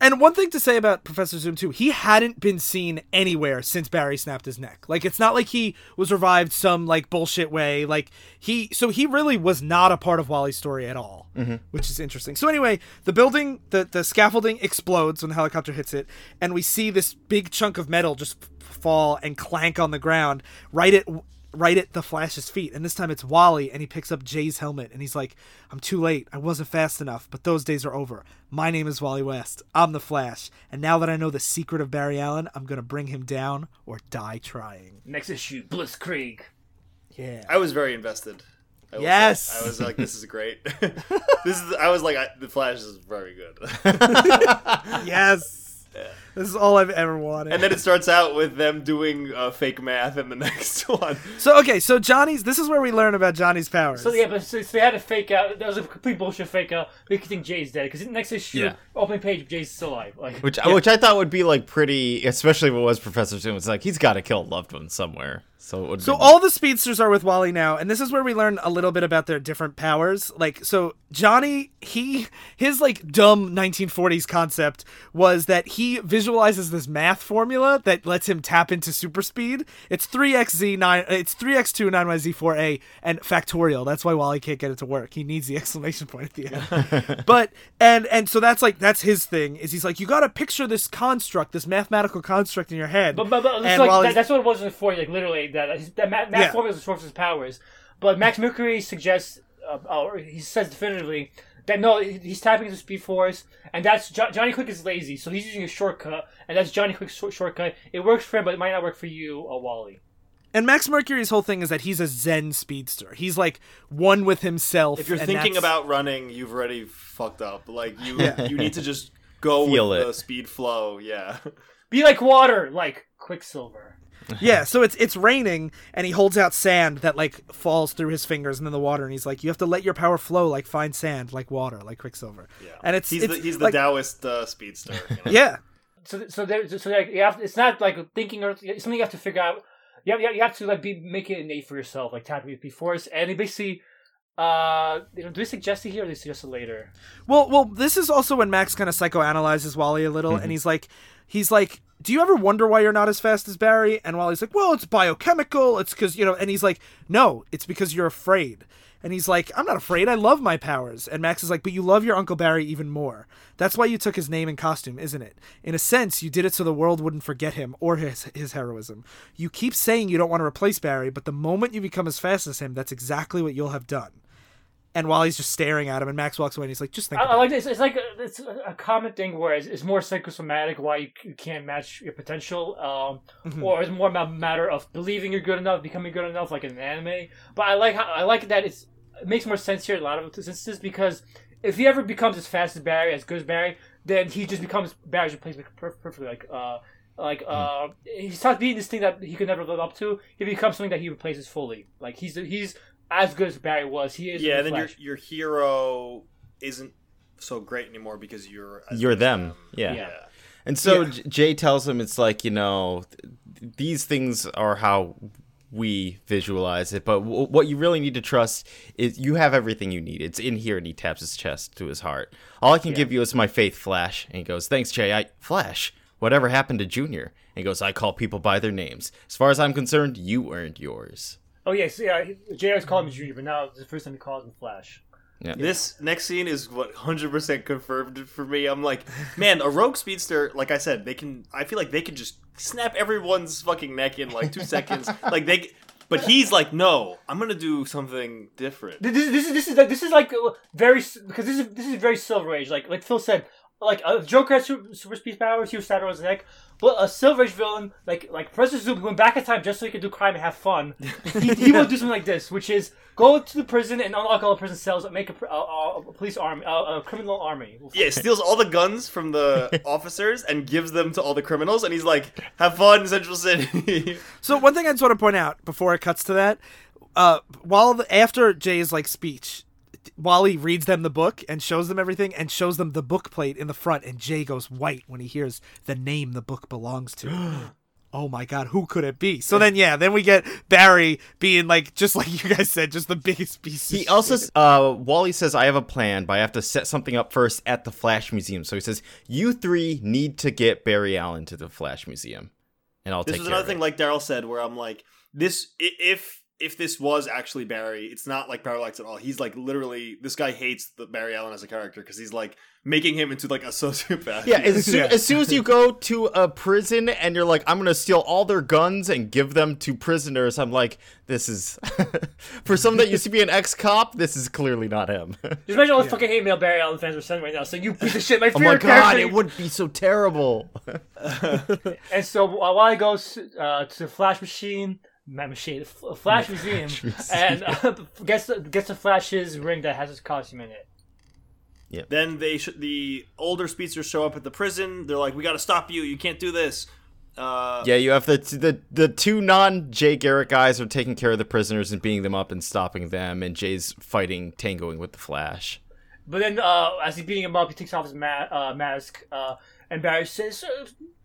And one thing to say about Professor Zoom too, he hadn't been seen anywhere since Barry snapped his neck. Like it's not like he was revived some like bullshit way. Like he so he really was not a part of Wally's story at all, mm-hmm. which is interesting. So anyway, the building, the the scaffolding explodes when the helicopter hits it, and we see this big chunk of metal just fall and clank on the ground right at right at the Flash's feet. And this time it's Wally, and he picks up Jay's helmet, and he's like, "I'm too late. I wasn't fast enough, but those days are over. My name is Wally West. I'm the Flash, and now that I know the secret of Barry Allen, I'm gonna bring him down or die trying." Next issue, Blitzkrieg. Yeah. I was very invested. I will say. Yes. I was like, this is great. this is. I was like, I, the Flash is very good. yes. This is all I've ever wanted. and then it starts out with them doing uh, fake math in the next one. so okay, so Johnny's. This is where we learn about Johnny's powers. So yeah, but so, so they had a fake out. That was a complete bullshit fake out. We could think Jay's dead because next issue, Yeah. opening page, Jay's still alive. Like, which which I thought would be like pretty, especially if it was Professor Zoom. It's like he's got to kill a loved one somewhere. So it would. So be, all the speedsters are with Wally now, and this is where we learn a little bit about their different powers. Like, so Johnny, he his like dumb 1940s concept was that he visualizes this math formula that lets him tap into super speed. It's 3xz9, it's 3x2 9yz4a and factorial. That's why Wally can't get it to work. He needs the exclamation point at the end. but and and so that's like that's his thing. Is he's like you got to picture this construct, this mathematical construct in your head. But, but, but And like, that, that's what it was for, like literally that that Matt, Matt Yeah. formula is the source of his powers. But Max Mercury suggests, uh, or he says definitively that no, he's tapping into Speed Force, and that's jo- Johnny Quick is lazy, so he's using a shortcut, and that's Johnny Quick's short- shortcut. It works for him, but it might not work for you, uh, Wally. And Max Mercury's whole thing is that he's a Zen speedster. He's like one with himself. If you're and thinking that's- about running, you've already fucked up. Like you, Yeah. you need to just go Feel with it. the speed flow. Yeah. Be like water, like Quicksilver. yeah, so it's it's raining, and he holds out sand that like falls through his fingers and then the water, and he's like, "You have to let your power flow like fine sand, like water, like Quicksilver." Yeah. and it's he's it's the he's the Taoist uh, speedster. you know? yeah, So, so there, so like you have, it's not like thinking or it's something you have to figure out. You have, you have to like be make it innate for yourself, like tapping with force, and it basically, uh, you know, do we suggest it here or do they suggest it later? Well, well, this is also when Max kind of psychoanalyzes Wally a little, and he's like, he's like, "Do you ever wonder why you're not as fast as Barry?" And Wally's like, "Well, it's biochemical. It's because you know." And he's like, "No, it's because you're afraid." And he's like, "I'm not afraid. I love my powers." And Max is like, "But you love your Uncle Barry even more. That's why you took his name and costume, isn't it? In a sense, you did it so the world wouldn't forget him or his his heroism. You keep saying you don't want to replace Barry, but the moment you become as fast as him, that's exactly what you'll have done." And Wally's just staring at him, and Max walks away, and he's like, "Just think." I, like this. It's like a, it's a common thing where it's, it's more psychosomatic why you, c- you can't match your potential, um, or it's more about a matter of believing you're good enough, becoming good enough, like in an anime. But I like how I like that it's it makes more sense here in a lot of instances because if he ever becomes as fast as Barry, as good as Barry, then he just becomes Barry's replacement perfectly. Like uh, like uh, he stops being this thing that he could never live up to. He becomes something that he replaces fully. Like he's he's as good as Barry was. He is. Yeah. in And the then your your hero isn't so great anymore because you're as You're good as them. Yeah. Yeah. And so Yeah. J- Jay tells him it's like, you know, th- these things are how we visualize it, but w- what you really need to trust is you have everything you need. It's in here, and he taps his chest to his heart. All I can give you is my faith, Flash. And he goes, Thanks, Jay. I, Flash, whatever happened to Junior? And he goes, I call people by their names. As far as I'm concerned, you earned yours. Oh yeah, so yeah, he- Jay always called him Junior, but now it's the first time he calls him Flash. Yeah. This next scene is what 100% confirmed for me. I'm like, man, a rogue speedster, like I said, they can. I feel like they can just snap everyone's fucking neck in like two seconds. Like they, but he's like, no, I'm gonna do something different. This, this, this is this is like this is like very because this is this is very Silver Age. Like like Phil said, like uh, Joker has super, super speed powers. He was stabbed on his neck. But a Silver Age villain, like like Professor Zoom, went back in time just so he could do crime and have fun. He, he will do something like this, which is go to the prison and unlock all the prison cells, and make a, a, a, a police army, a, a criminal army. Yeah, steals all the guns from the officers and gives them to all the criminals, and he's like, "Have fun, Central City." So one thing I just want to point out before it cuts to that, uh, while the, after Jay's like speech, Wally reads them the book and shows them everything and shows them the book plate in the front, and Jay goes white when he hears the name the book belongs to. oh my god, who could it be? So then, yeah, then we get Barry being like, just like you guys said, just the biggest piece. He also, shit. uh, Wally says, I have a plan, but I have to set something up first at the Flash Museum. So he says, You three need to get Barry Allen to the Flash Museum. And I'll this take was care another of thing, it. like Daryl said, where I'm like, this if if this was actually Barry, it's not like Parallax at all. He's like literally, this guy hates the Barry Allen as a character because he's like making him into like a sociopath. Yeah, as soon, Yeah. as soon as you go to a prison and you're like, I'm gonna steal all their guns and give them to prisoners, I'm like, this is for someone that used to be an ex-cop. This is clearly not him. Just imagine all the fucking hate mail Barry Allen fans are sending right now. So you piece of shit, my favorite oh my god, character. it wouldn't be so terrible. And so uh, while he goes uh, to the Flash Machine, not machine, F- Flash Museum, and uh, gets gets the Flash's ring that has his costume in it. Yeah. Then they sh- the older speedsters show up at the prison. They're like, "We got to stop you. You can't do this." Uh, yeah, you have the the the two non Jay Garrick guys are taking care of the prisoners and beating them up and stopping them, and Jay's fighting, tangoing with the Flash. But then, uh, as he's beating him up, he takes off his ma- uh, mask, uh, and Barry says,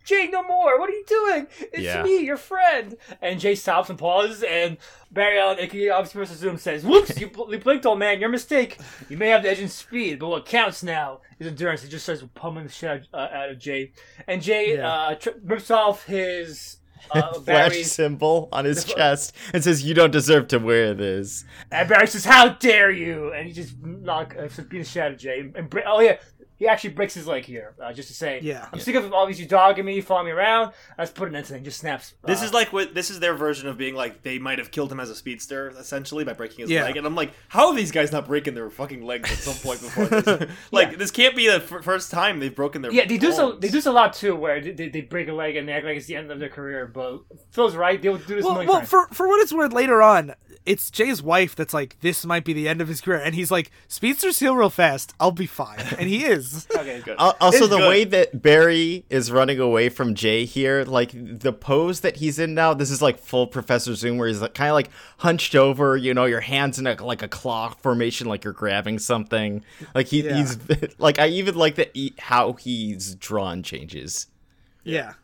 "Jay, no more! What are you doing? It's Yeah. me, your friend." And Jay stops and pauses, and Barry Allen, aka obviously Professor Zoom, says, "Whoops! You, bl- you blinked, old man. Your mistake. You may have the edge in speed, but what counts now is endurance." He just starts pummeling the shit out, uh, out of Jay, and Jay Yeah. uh, tri- rips off his. Uh, Flash symbol on his chest and says, "You don't deserve to wear this." and Barry says, "How dare you!" And he just knock, uh, being the shit Jay. And bre- oh yeah, he actually breaks his leg here, uh, just to say, Yeah. I'm sick of all these you dogging me, following me around. Let's put an end to it. Just snaps. This uh, is like what this is their version of being like they might have killed him as a speedster essentially by breaking his Yeah. leg, and I'm like, how are these guys not breaking their fucking legs at some point before this? like this can't be the f- first time they've broken their yeah, they do so. bones. They do this a lot too, where they, they, they break a leg and they act like it's the end of their career. But Phil's right; they'll do this a well, million well times. for for what it's worth, later on, it's Jay's wife that's like, this might be the end of his career, and he's like, speedsters heal real fast. I'll be fine, and he is. Okay, good. Also, It's the good. way that Barry is running away from Jay here, like the pose that he's in now, this is like full Professor Zoom, where he's like, kind of like hunched over, you know, your hands in a, like a claw formation, like you're grabbing something. Like he, Yeah. he's like, I even like that he, how he's drawn changes. Yeah.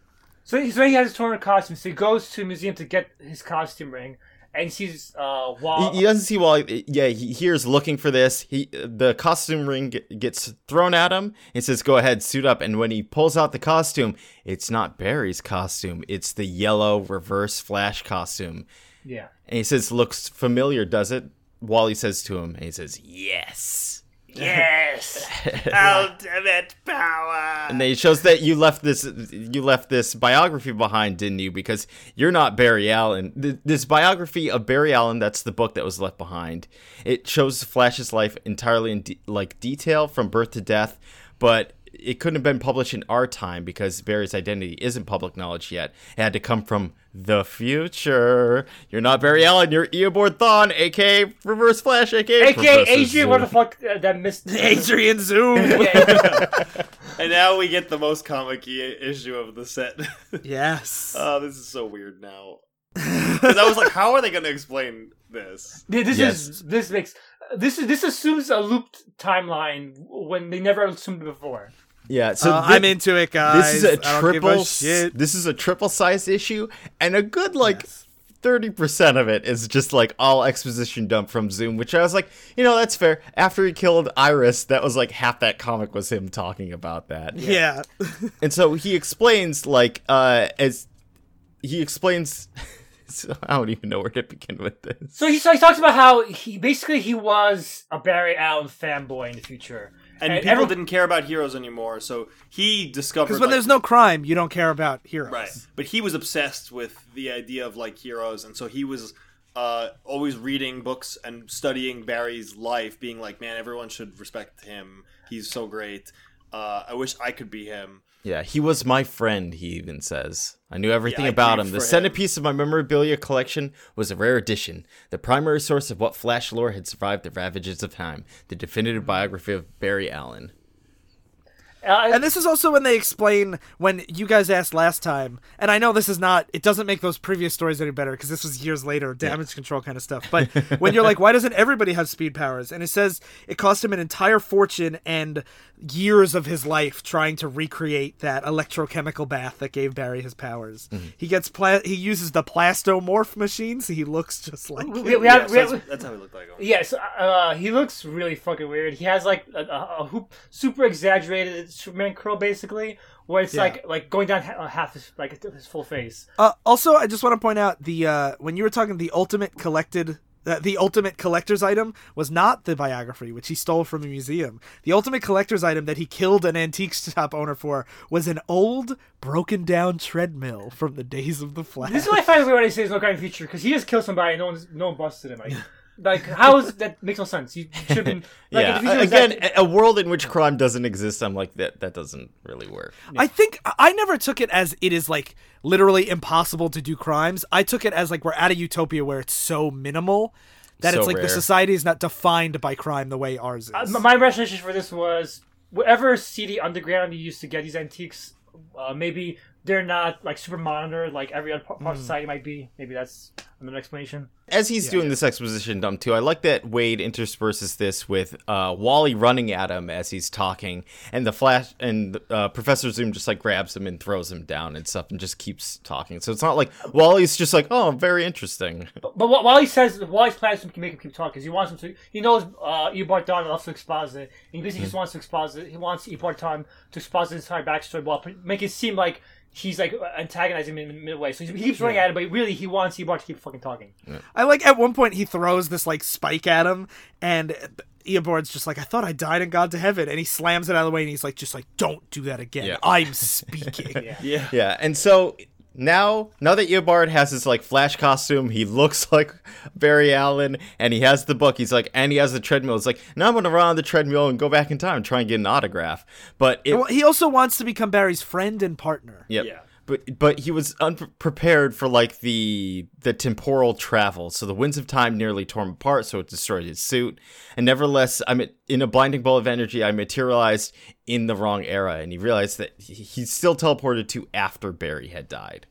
So, he- so he has his torn costume. So he goes to a museum to get his costume ring, and he sees uh, Wall. He, he doesn't see Wally. Yeah, he hears looking for this. He the costume ring ge- gets thrown at him. It says, "Go ahead, suit up." And when he pulls out the costume, it's not Barry's costume. It's the yellow reverse Flash costume. yeah. And he says, "Looks familiar, does it?" Wally says to him, and he says, "Yes." Yes. Oh, ultimate power. And it shows that you left this you left this biography behind, didn't you? Because you're not Barry Allen. This biography of Barry Allen, that's the book that was left behind. It shows Flash's life entirely in de- like detail from birth to death, but it couldn't have been published in our time because Barry's identity isn't public knowledge yet. It had to come from the future. You're not Barry Allen. You're Eobard Thawne, aka Reverse Flash, aka AKA Professor Adrian, Zoom. what the fuck uh, that missed? Adrian Zoom. And now we get the most comic issue of the set. yes. oh, this is so weird now. Because I was like, how are they going to explain this? Yeah, this Yes. is this makes this is this assumes a looped timeline when they never assumed it before. Yeah, so Uh, thi- I'm into it, guys. This is a I don't give a triple. shit. This is a triple size issue, and a good like thirty percent of it is just like all exposition dump from Zoom, which I was like, you know, that's fair. After he killed Iris, that was like half that comic was him talking about that, Yeah. and so he explains like uh as he explains. So I don't even know where to begin with this. So he, so he talks about how he basically he was a Barry Allen fanboy in the future, And people everyone- didn't care about heroes anymore, so he discovered. Because when like- there's no crime, you don't care about heroes. Right. But he was obsessed with the idea of like heroes, and so he was uh, always reading books and studying Barry's life, being like, "Man, everyone should respect him. He's so great. Uh, I wish I could be him." Yeah, he was my friend, he even says. I knew everything I about him. The for him. centerpiece of my memorabilia collection was a rare edition, the primary source of what Flash lore had survived the ravages of time, the definitive biography of Barry Allen. Uh, And this is also when they explain when you guys asked last time, and I know this is not, it doesn't make those previous stories any better because this was years later, damage control kind of stuff. But when you're like, why doesn't everybody have speed powers? And it says it cost him an entire fortune and years of his life trying to recreate that electrochemical bath that gave Barry his powers. He gets pla- he uses the plastomorph machine, so he looks just like. we, we, we Yeah, have, so we have, that's, that's how he looked like. Him. Yes, uh, he looks really fucking weird. He has like a, a, a hoop, super exaggerated Superman curl, basically, where it's Yeah. like like going down ha- half his like his full face. Uh, also, I just want to point out the uh, when you were talking the ultimate collected. Uh, the ultimate collector's item was not the biography, which he stole from a museum. The ultimate collector's item that he killed an antique shop owner for was an old, broken down treadmill from the days of the Flash. This is what I find weird when he says no crime feature because he just killed somebody and no one's no one busted him. Like, like how is that makes no sense? You should have been like, yeah, if the feature was again, that- a a world in which crime doesn't exist, I'm like, that that doesn't really work. I think I never took it as it is like literally impossible to do crimes. I took it as like we're at a utopia where it's so minimal that So it's like the society is not defined by crime the way ours is. Uh, m- my rationalization for this was whatever seedy underground you used to get these antiques, uh, maybe they're not like super monitored like every other part part of society might be. Maybe that's another explanation. As he's doing this exposition dump too, I like that Waid intersperses this with uh, Wally running at him as he's talking, and the Flash and uh, Professor Zoom just like grabs him and throws him down and stuff, and just keeps talking. So it's not like Wally's just like, "Oh, very interesting." But wh- while he says while he's planning to make him keep talking, 'cause he wants him to. He knows uh, Eobard Thawne loves to exposit, and he basically Hmm. just wants to expose it. He wants Eobard Thawne to expose his entire backstory while pre- make it seem like he's like antagonizing him in the midway. So he he keeps running at him, but really he wants Eobard to keep fucking talking. I like at one point he throws this like spike at him, and Eobard's just like, "I thought I died and gone to heaven," and he slams it out of the way, and he's like, "Just like, don't do that again. Yeah. I'm speaking." Yeah. Yeah, and so now now that Eobard has his like Flash costume, he looks like Barry Allen, and he has the book. He's like, and he has the treadmill. It's like now I'm gonna run on the treadmill and go back in time and try and get an autograph. But it, Well, he also wants to become Barry's friend and partner. Yep. Yeah. But but he was unprepared for like the the temporal travel. So the winds of time nearly tore him apart. So it destroyed his suit. And nevertheless, I'm in a blinding ball of energy. I materialized in the wrong era, and he realized that he, he's still teleported to after Barry had died.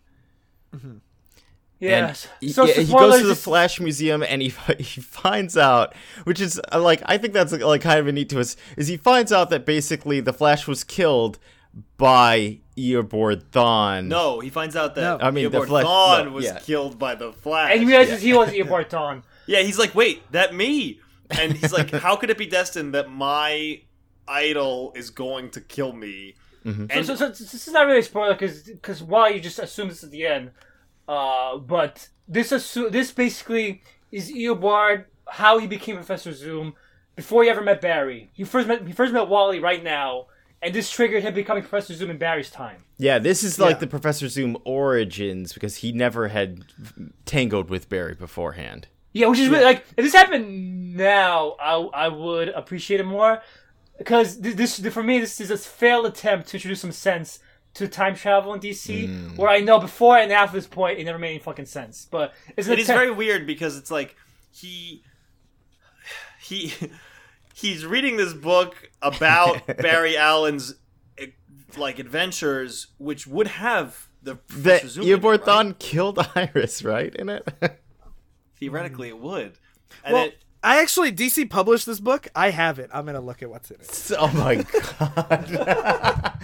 Yes. And so yeah, he goes to the Flash Museum and he he finds out, which is uh, like I think that's like kind of a neat twist, is he finds out that basically the Flash was killed by Eobard Thawne. No, he finds out that No. I mean, the Eobard Flash- Thawne no, was yeah. killed by the Flash. and he realizes he was Eobard Thawne. Yeah, he's like, wait, that me? And he's like, how could it be destined that my idol is going to kill me? And So, so, so this is not really a spoiler because because while you just assume this at the end, uh, but this assu- this basically is Eobard how he became Professor Zoom before he ever met Barry. He first met he first met Wally right now, and this triggered him becoming Professor Zoom in Barry's time. Yeah, this is like Yeah. the Professor Zoom origins because he never had tangled with Barry beforehand. Yeah, which is really like if this happened now, I I would appreciate it more because th- this for me this is a failed attempt to introduce some sense to time travel in DC, mm. where I know before and after this point it never made any fucking sense. But it's an it is attempt- very weird because it's like he he he's reading this book about Barry Allen's eh, like adventures, which would have the That Professor Zoom in it, Eobard right? Thawne killed Iris, right? In it. Theoretically, it would. And Well, it, I actually DC published this book. I have it. I'm gonna look at what's in it. oh my god.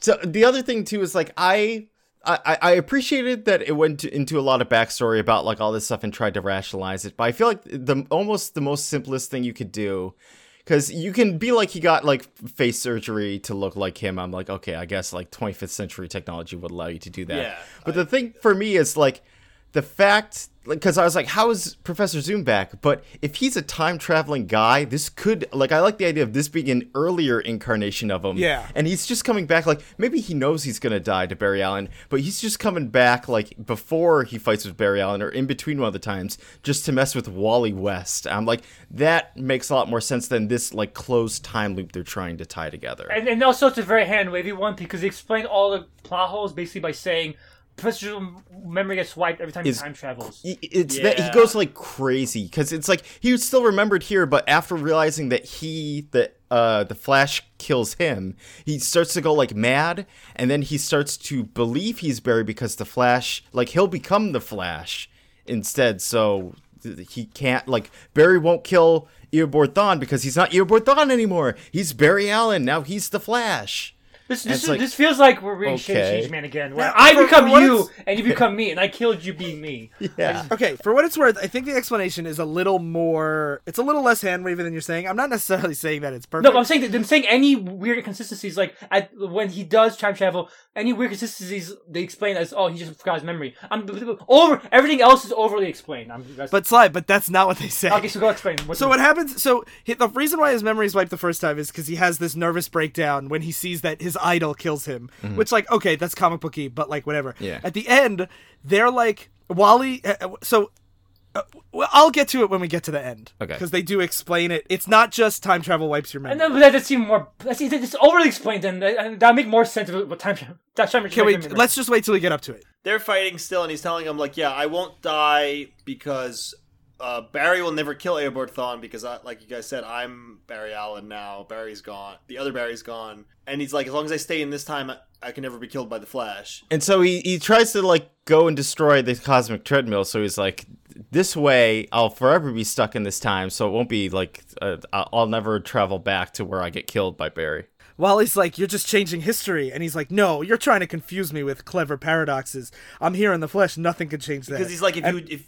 so the other thing too is like I. I, I appreciated that it went to, into a lot of backstory about like all this stuff and tried to rationalize it, but I feel like the almost the most simplest thing you could do because you can be like he got like face surgery to look like him. I'm like, okay, I guess like 25th century technology would allow you to do that. Yeah, but the thing for me is like the fact because I was like, how is Professor Zoom back? But if he's a time traveling guy, this could like I like the idea of this being an earlier incarnation of him. Yeah. And he's just coming back like maybe he knows he's gonna die to Barry Allen, but he's just coming back like before he fights with Barry Allen or in between one of the times just to mess with Wally West. I'm like, that makes a lot more sense than this like closed time loop they're trying to tie together. And, and also, it's a very hand wavy one because they explain all the plot holes basically by saying Zoom memory gets wiped every time Is- he time travels. It's that he goes like crazy because it's like he was still remembered here but after realizing that he that uh the flash kills him he starts to go like mad and then he starts to believe he's barry because the flash like he'll become the flash instead so he can't like barry won't kill eobard thawne because he's not eobard thawne anymore. He's barry allen. Now he's the flash This this, it's like, this feels like we're reading Shady okay. Change Man again, where Now, I for- become for you it's- and you become me, and I killed you being me. yeah Okay, for what it's worth, I think the explanation is a little more. It's a little less hand wavy than you're saying. I'm not necessarily saying that it's perfect. No, but I'm saying that I'm saying any weird inconsistencies, like at, when he does time travel, any weird inconsistencies they explain as oh he just forgot his memory. I'm over everything else is overly explained. I'm, but Sly, but that's not what they say. okay, so go explain. What So what happens? So he, the reason why his memory is wiped the first time is because he has this nervous breakdown when he sees that his idol kills him. Which, like, okay, that's comic booky, but like, whatever. Yeah. At the end, they're like Wally. uh, uh, So. Uh, well, I'll get to it when we get to the end. Okay. Because they do explain it. It's not just time travel wipes your memory. And then, but that does seem more. That's it's overly explained, and that that make more sense of what time travel. That time Can we? Let's just wait till we get up to it. they're fighting still, and he's telling him like, "Yeah, I won't die because uh, Barry will never kill Eobard Thawne because, I, like you guys said, I'm Barry Allen now. Barry's gone. The other Barry's gone, and he's like, as long as I stay in this time, I, I can never be killed by the Flash. And so he, he tries to like go and destroy the cosmic treadmill. So he's like, this way I'll forever be stuck in this time. So it won't be like uh, I'll I'll never travel back to where I get killed by Barry. Wally's like, You're just changing history. And he's like, No, you're trying to confuse me with clever paradoxes. I'm here in the flesh. Nothing can change that. Because he's like, if you if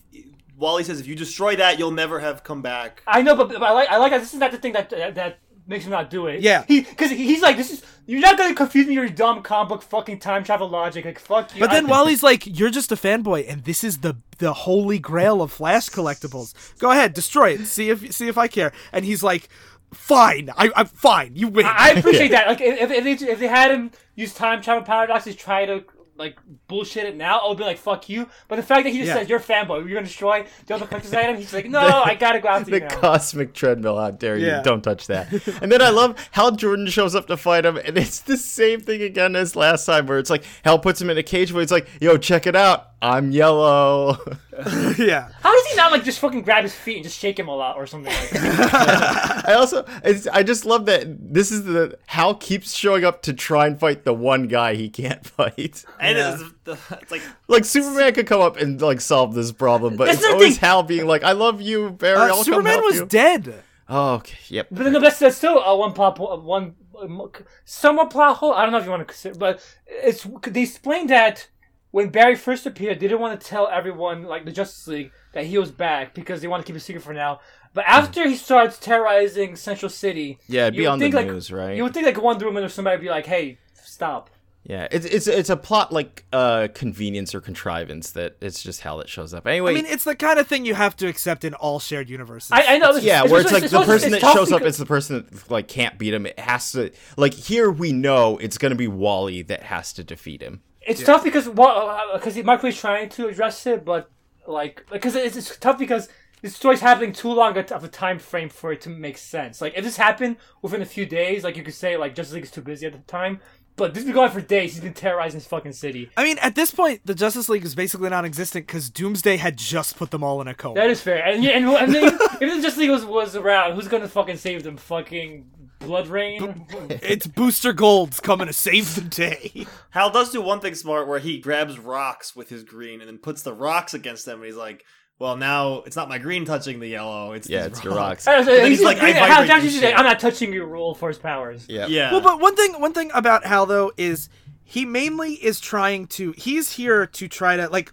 Wally says, if you destroy that, you'll never have come back. I know, but, but I like I like that. This is not the thing that that, that makes him not do it. Yeah. he because he's like this is you're not gonna confuse me with your dumb comic book fucking time travel logic. Like fuck you. But then I- Wally's like, "You're just a fanboy, and this is the the holy grail of Flash collectibles. Go ahead, destroy it. See if see if I care." And he's like, "Fine, I, I'm fine. You win." I appreciate that. Like if, if, they, if they had him use time travel paradoxes, try to like bullshit it now, I'll be like fuck you. But the fact that he just Yeah. says you're a fanboy, you're gonna destroy the other collector's item, he's like, no, I gotta go after The you now. cosmic treadmill, how dare you? Yeah. Don't touch that. and then I love how Jordan shows up to fight him, and it's the same thing again as last time, where it's like Hal puts him in a cage where he's like, "Yo, check it out, I'm yellow." yeah. How does he not like just fucking grab his feet and just shake him a lot or something like that? I also, it's, I just love that this is the Hal keeps showing up to try and fight the one guy he can't fight. And Yeah. it's, it's like, Like Superman could come up and like solve this problem, but it's always thing. Hal being like, "I love you, Barry. Uh, I'll come Superman help was you." dead. Oh, okay, yep. But then no, that's, that's still uh, one plot, po- one um, somewhat plot hole. I don't know if you want to consider, but it's they explained that when Barry first appeared, they didn't want to tell everyone, like the Justice League, that he was back because they want to keep it secret for now. But after he starts terrorizing Central City, Yeah, it'd be you would on the think, like, news, right? You would think like Wonder Woman or somebody would be like, "Hey, stop." Yeah, it's it's it's a plot like uh convenience or contrivance that it's just how it shows up. Anyway, I mean, it's the kind of thing you have to accept in all shared universes. I, I know. It's, yeah, it's, where it's, like it's the supposed- person it's that tough shows up is the person that like can't beat him. It has to like here we know it's gonna be Wally that has to defeat him. It's tough because what uh, because uh, Michael is trying to address it, but like because it's, it's tough because the story's happening too long of a time frame for it to make sense. Like if this happened within a few days, like you could say like Justice League is too busy at the time, but this has been going on for days. He's been terrorizing this fucking city. I mean, at this point, the Justice League is basically non-existent because Doomsday had just put them all in a coma. That is fair. And yeah, and, and then, if the Justice League was, was around, who's gonna fucking save them? Fucking Blood Rain. it's Booster Gold's coming to save the day. Hal does do one thing smart where he grabs rocks with his green and then puts the rocks against them. And he's like, well, now it's not my green touching the yellow. It's Yeah, these it's your rocks. rocks. And he's like, I Hal vibrate Johnson these should say, shit. I'm not touching your rule for his powers. Yeah. Yeah. Well, but one thing, one thing about Hal though is he mainly is trying to. He's here to try to like.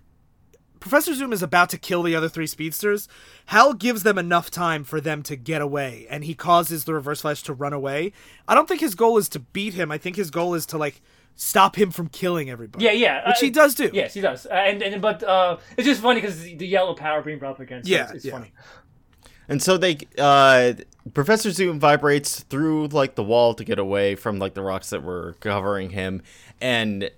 Professor Zoom is about to kill the other three speedsters, Hal gives them enough time for them to get away, and he causes the Reverse Flash to run away. I don't think his goal is to beat him. I think his goal is to like stop him from killing everybody. Yeah, yeah, which uh, he does do. Yes, he does. Uh, and and but uh, it's just funny because the, the yellow power being brought up against. Yeah, it's, it's yeah. funny. And so they, uh, Professor Zoom vibrates through like the wall to get away from like the rocks that were covering him, and he-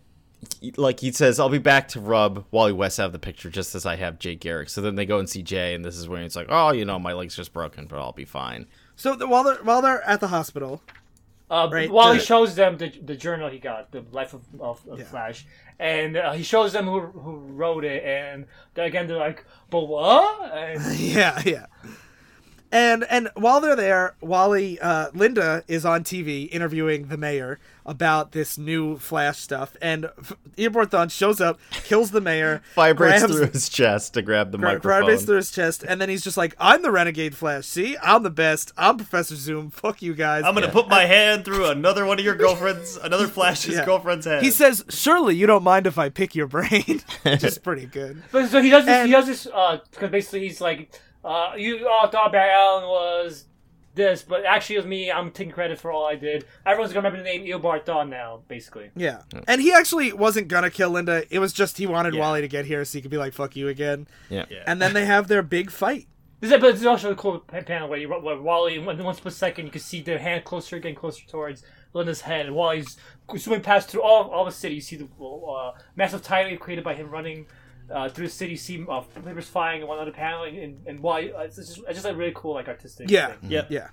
like he says, "I'll be back to rub Wally West out of the picture just as I have Jay Garrick." So then they go and see Jay, and this is when it's like, "Oh, you know, my leg's just broken, but I'll be fine." So the, while they're while they're at the hospital, Uh, Right, while the- he shows them the, the journal he got, the life of, of, of Yeah. Flash, and uh, he shows them who who wrote it, and they're, again they're like, "But what?" And, yeah, yeah. And and while they're there, Wally, uh, Linda is on TV interviewing the mayor about this new Flash stuff, and F- Eobard Thawne shows up, kills the mayor, Vibrates grabs- through his chest to grab the gra- microphone. vibrates through his chest, and then he's just like, "I'm the Renegade Flash. See, I'm the best. I'm Professor Zoom. Fuck you guys." I'm gonna put my hand through another one of your girlfriends, another Flash's Yeah. girlfriend's head. He says, "Surely you don't mind if I pick your brain," which is pretty good. but so he does this. And- he does this because basically he's like, uh, "You all thought Barry Allen was this, but actually it was me. I'm taking credit for all I did. Everyone's gonna remember the name Eobard Thawne now, basically." Yeah. And he actually wasn't gonna kill Linda. It was just he wanted Yeah. Wally to get here so he could be like, "Fuck you again." yeah. Yeah. And then they have their big fight. This is, but it's also a cool pa- panel where, you, where Wally, in one one split second, you can see their hand closer, getting closer towards Linda's head, and Wally's swimming past through all, all the city. You see the uh, massive tidal wave created by him running uh, through the city. You see uh, papers flying in one other panel, and, and Wally, uh, it's just, it's just a really cool, like, artistic Yeah. thing. Yep. Yeah.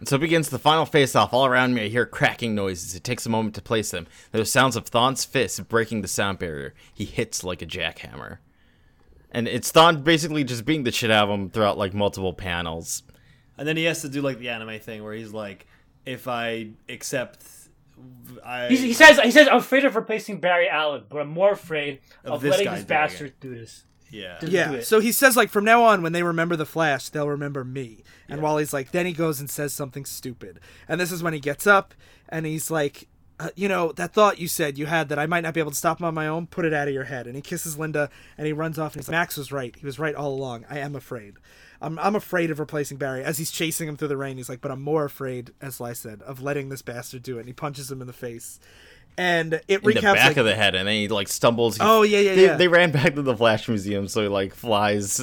And so begins the final face-off. All around me, I hear cracking noises. It takes a moment to place them. There are sounds of Thawne's fist breaking the sound barrier. He hits like a jackhammer. And it's Thawne basically just beating the shit out of him throughout like multiple panels. And then he has to do like the anime thing where he's like, if I accept, I he says, he says, I'm afraid of replacing Barry Allen, but I'm more afraid Of of, this letting guy this doing bastard do this. yeah. Do Yeah. it. So he says like from now on when they remember the Flash, they'll remember me. And Wally's like then he goes and says something stupid. And this is when he gets up and he's like uh, you know that thought you said you had that I might not be able to stop him on my own. Put it out of your head. And he kisses Linda and he runs off and he's like, Max was right. He was right all along. I am afraid. I'm I'm afraid of replacing Barry. As he's chasing him through the rain, he's like, but I'm more afraid, as I said, of letting this bastard do it. And he punches him in the face. And it In recaps the back like, of the head, and then he like stumbles. He- Oh, yeah, yeah, they, yeah. They ran back to the Flash Museum, so he like flies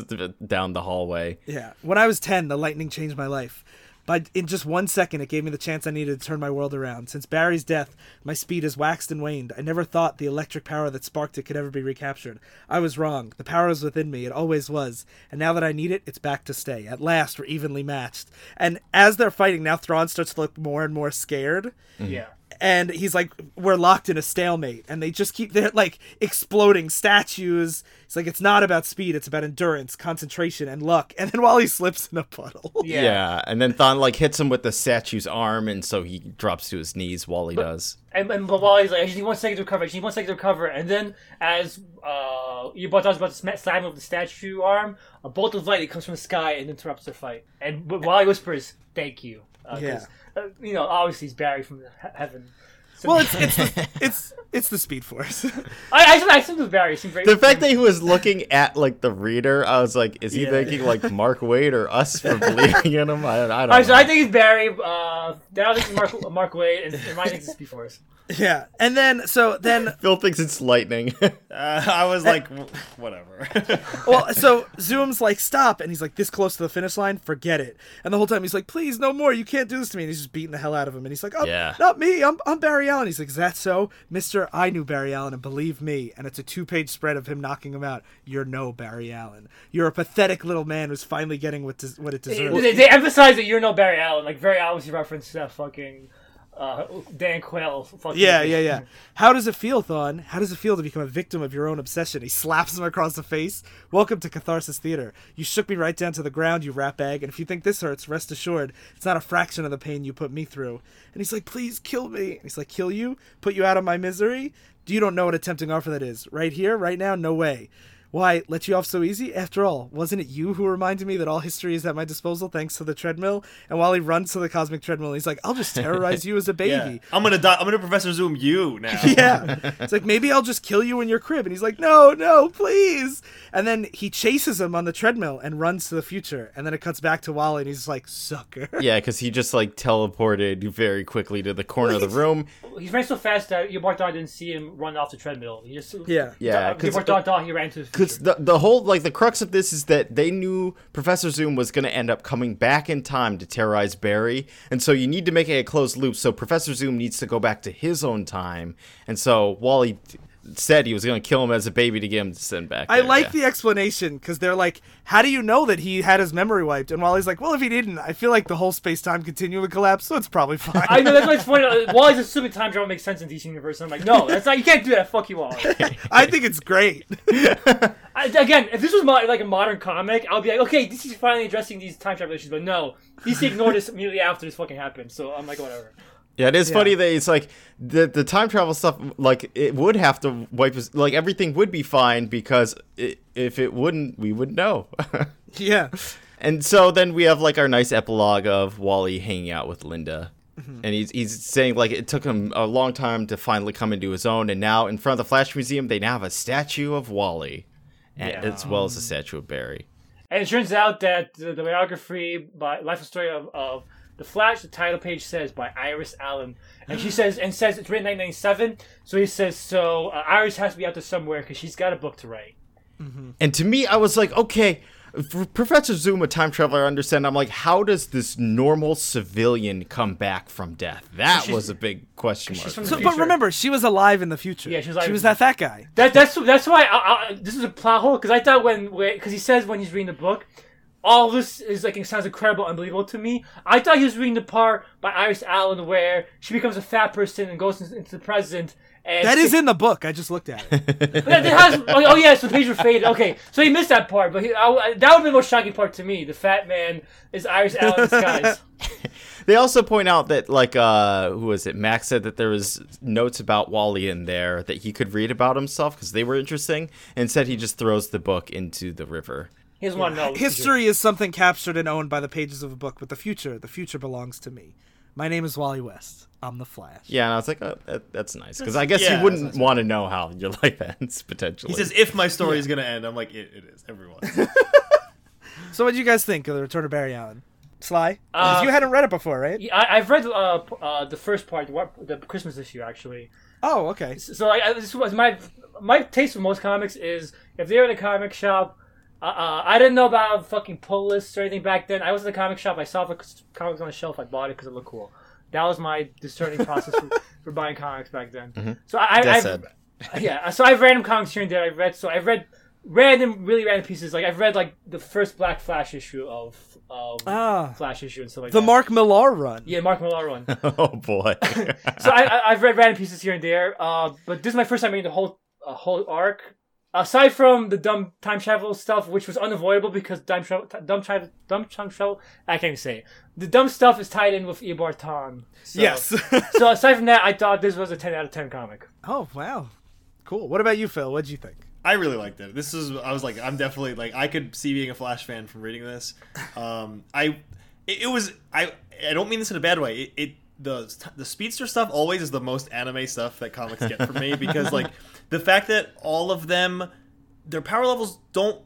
down the hallway. Yeah. When I was 10, the lightning changed my life. But in just one second, it gave me the chance I needed to turn my world around. Since Barry's death, my speed has waxed and waned. I never thought the electric power that sparked it could ever be recaptured. I was wrong. The power is within me. It always was. And now that I need it, it's back to stay. At last, we're evenly matched. And as they're fighting, now Thrawn starts to look more and more scared Yeah. And he's like we're locked in a stalemate and they just keep they're like exploding statues it's like it's not about speed it's about endurance concentration and luck and then while he slips in a puddle Yeah. and then Thawne like hits him with the statue's arm, and so he drops to his knees while he does. And, and but while he's like, I just need one second to recover. I just need one second to recover. And then, as uh, Eobard talks about the sma- slam of the statue arm, a bolt of lightning comes from the sky and interrupts their fight. And w- while he whispers, "Thank you," uh, 'cause, Yeah. uh, you know, obviously he's Barry from he- heaven. So, well it's it's the, it's it's the speed force I I, I think it was Barry. It very The fact that he was looking at like the reader, I was like, is he Yeah. thinking like Mark Waid or us for believing in him? I, I don't All know. right, so I think it's Barry. Uh, then I think it's Mark Mark Waid, and, and mine thinks it's Speed Force. Yeah. And then so then Phil thinks it's lightning. Uh, I was like, whatever. well so zoom's like stop. And he's like this close to the finish line? Forget it. And the whole time he's like please no more. You can't do this to me. And he's just beating the hell out of him. And he's like oh Yeah. not me. I'm, I'm barry allen. He's like is that so? Mister i knew barry allen and believe me. And it's a two-page spread of him knocking him out. You're no barry allen. You're a pathetic little man who's finally getting what, des- what it deserves. They, they emphasize that you're no Barry Allen, like very obviously reference to that fucking uh, Dan Quayle. Fucking Yeah, yeah, yeah. How does it feel, Thawne? How does it feel to become a victim of your own obsession? He slaps him across the face. Welcome to Catharsis Theater. You shook me right down to the ground, you rat bag, and if you think this hurts, rest assured, it's not a fraction of the pain you put me through. And he's like, please kill me. And he's like, kill you? Put you out of my misery? You don't know what a tempting offer that is. Right here, right now, no way. Why let you off so easy? After all, wasn't it you who reminded me that all history is at my disposal thanks to the treadmill? And while he runs to the cosmic treadmill, he's like, "I'll just terrorize you as a Yeah. baby." I'm gonna die. I'm gonna Professor Zoom you now. Yeah. It's like, maybe I'll just kill you in your crib. And he's like, no, no, please. And then he chases him on the treadmill and runs to the future. And then it cuts back to Wally and he's like, sucker. Yeah, because he just like teleported very quickly to the corner of the room. He ran so fast that Eobard Daw didn't see him run off the treadmill. He just Yeah. Yeah, 'cause- Eobard Daw, Daw, he ran to the Because the, the whole like the crux of this is that they knew Professor Zoom was going to end up coming back in time to terrorize Barry, and so you need to make it a closed loop. So Professor Zoom needs to go back to his own time, and so Wally said he was going to kill him as a baby to get him to send back. I there, like yeah. the explanation because they're like, how do you know that he had his memory wiped? And Wally's like, well, if he didn't, I feel like the whole space time continuum would collapse, so it's probably fine. I know that's why it's funny. Uh, Wally's assuming time travel makes sense in DC universe. And I'm like, no, that's not. You can't do that. Fuck you, Wally. I think it's great. I, again, if this was mo- like a modern comic, I'll be like, okay, this is finally addressing these time travel issues. But no, DC ignored this immediately after this fucking happened. So I'm like, whatever. Yeah, it is funny that it's like the the time travel stuff. Like it would have to wipe us. like everything would be fine because it, if it wouldn't, we would know. yeah. And so then we have like our nice epilogue of Wally hanging out with Linda. Mm-hmm. And he's he's saying like it took him a long time to finally come into his own, and now in front of the Flash Museum they now have a statue of Wally, and, Yeah. as well as a statue of Barry. And it turns out that the, the biography by life and story of, of the Flash, the title page says by Iris Allen, and she says and says it's written 1997. So he says so uh, Iris has to be out there somewhere because she's got a book to write. And to me, I was like, okay, for Professor Zoom, a time traveler, I understand. I'm like, how does this normal civilian come back from death? That she's- was a big question mark. she's from the So, but remember, she was alive in the future. Yeah, she was alive She was the that fat guy. That that's that's why I, I, this is a plot hole because I thought when because he says when he's reading the book, all this is like it sounds incredible, unbelievable to me. I thought he was reading the part by Iris Allen where she becomes a fat person and goes into the present. And That is in the book. I just looked at it. But that has, oh, oh yeah, so the page were faded. Okay, so he missed that part, but he, I, that would have been the most shocking part to me. The fat man is Iris Allen in disguise. They also point out that like uh who was it? Max said that there was notes about Wally in there that he could read about himself because they were interesting, and said he just throws the book into the river. He doesn't want to know. History is something captured and owned by the pages of a book, but the future, the future belongs to me. My name is Wally West. I'm the Flash. Yeah, and I was like, oh, that, that's nice because I guess Yeah, you wouldn't that's want to know how your life ends potentially. He says, "If my story is gonna end," I'm like, "It, it is." Everyone. So, what do you guys think of the Return of Barry Allen? Sly, Uh, you hadn't read it before, right? Yeah, I, I've read uh, uh, the first part, what, the Christmas issue actually. Oh, okay. So I, I, this was my my taste for most comics is if they're in a comic shop. Uh, uh, I didn't know about fucking pull lists or anything back then. I was in the comic shop. I saw the comics on the shelf. I bought it because it looked cool. That was my discerning process for, for buying comics back then. So I, I, That's I've- yeah. So I've random comics here and there. I've read. So I've read random, really random pieces. Like I've read like the first Black Flash issue of of Ah, Flash issue and stuff like the that. The Mark Millar run. Yeah, Mark Millar run. oh boy. so I, I, I've read random pieces here and there, uh, but this is my first time reading the whole a whole arc. Aside from the dumb time travel stuff, which was unavoidable because dumb travel, dumb travel, dumb time travel, I can't even say it. The dumb stuff is tied in with Eobard Thawne. So, Yes. so aside from that, I thought this was a ten out of ten comic. oh, wow. Cool. What about you, Phil? What'd you think? I really liked it. This is I was like I'm definitely like I could see being a Flash fan from reading this. Um, I it, it was I I don't mean this in a bad way. It, it the the speedster stuff always is the most anime stuff that comics get for me because like the fact that all of them their power levels don't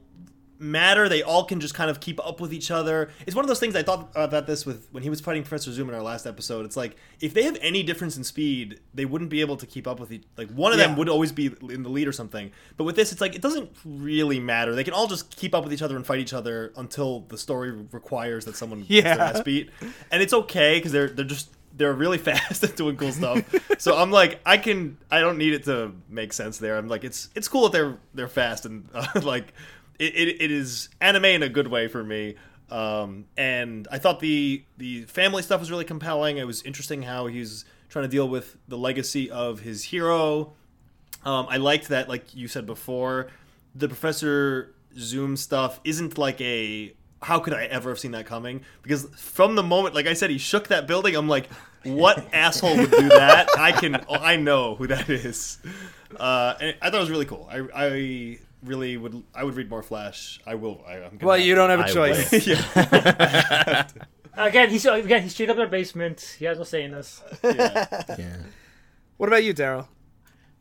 matter. They all can just kind of keep up with each other. It's one of those things I thought about this with when he was fighting Professor Zoom in our last episode. It's like if they have any difference in speed, they wouldn't be able to keep up with each. Like one of them would always be in the lead or something. But with this, it's like it doesn't really matter. They can all just keep up with each other and fight each other until the story requires that someone gets Yeah. their ass beat, and it's okay because they're they're just. They're really fast at doing cool stuff, so I'm like, I can, I don't need it to make sense there. I'm like, it's, it's cool that they're, they're fast and uh, like, it, it, it is anime in a good way for me. Um, and I thought the the family stuff was really compelling. It was interesting how he's trying to deal with the legacy of his hero. Um, I liked that, like you said before, the Professor Zoom stuff isn't like a how could I ever have seen that coming? Because from the moment, like I said, he shook that building. I'm like, what asshole would do that? I can, I know who that is. Uh, and I thought it was really cool. I, I really would. I would read more Flash. I will. I, I'm gonna Well, you don't have a I choice. Again, he's again he's straight up in their basement. He has no say in this. Yeah. yeah. What about you, Daryl?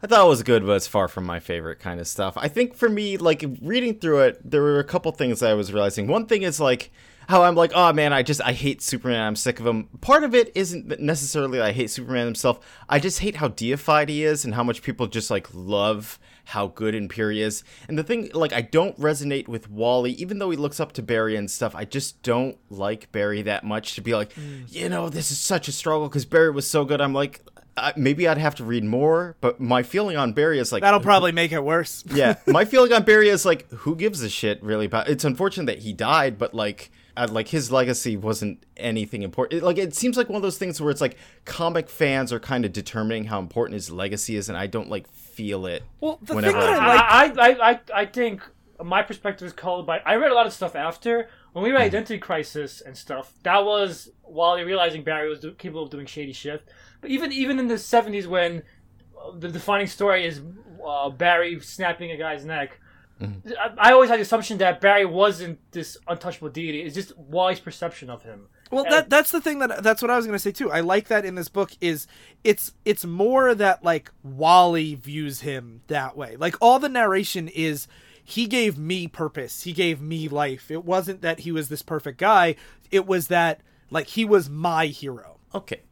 I thought it was good, but it's far from my favorite kind of stuff. I think for me, like reading through it, there were a couple things I was realizing. One thing is like how I'm like, oh man, I just I hate Superman. I'm sick of him. Part of it isn't necessarily I hate Superman himself. I just hate how deified he is and how much people just like love how good Imperi is. And the thing, like, I don't resonate with Wally, even though he looks up to Barry and stuff. I just don't like Barry that much to be like, mm. you know, this is such a struggle because Barry was so good. I'm like, uh, maybe I'd have to read more, but my feeling on Barry is like That'll probably make it worse. yeah, my feeling on Barry is like, who gives a shit really about? It's unfortunate that he died, but like, uh, like his legacy wasn't anything important. It, like, it seems like one of those things where it's like comic fans are kind of determining how important his legacy is, and I don't like feel it. Well, the Whenever thing that I- I like, I, I, I, I think my perspective is colored by. I read a lot of stuff after when we read Identity Crisis and stuff. That was Wally realizing Barry was do, capable of doing shady shit. But even even in the seventies, when uh, the defining story is uh, Barry snapping a guy's neck. I, I always had the assumption that Barry wasn't this untouchable deity. It's just Wally's perception of him. Well, that that's the thing that that's what I was gonna say too. I like that in this book is it's it's more that like Wally views him that way. Like all the narration is he gave me purpose. He gave me life. It wasn't that he was this perfect guy. It was that like he was my hero. Okay.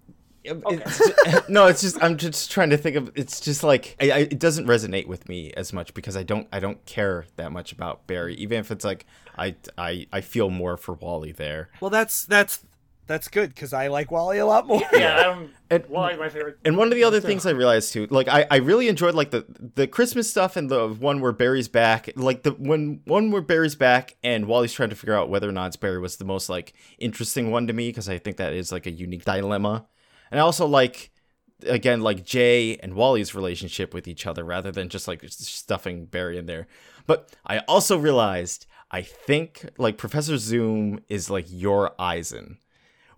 It's- no, it's just I'm just trying to think of. It's just like I, I, it doesn't resonate with me as much because I don't I don't care that much about Barry. Even if it's like I I I feel more for Wally there. Well, that's that's that's good because I like Wally a lot more. Yeah, I don't. And- Wally's my favorite. And one of the other things I realized too, like I, I really enjoyed like the the Christmas stuff and the one where Barry's back, like the when one where Barry's back and Wally's trying to figure out whether or not it's Barry was the most like interesting one to me because I think that is like a unique dilemma. And I also like again like Jay and Wally's relationship with each other rather than just like stuffing Barry in there. But I also realized I think like Professor Zoom is like your Eisen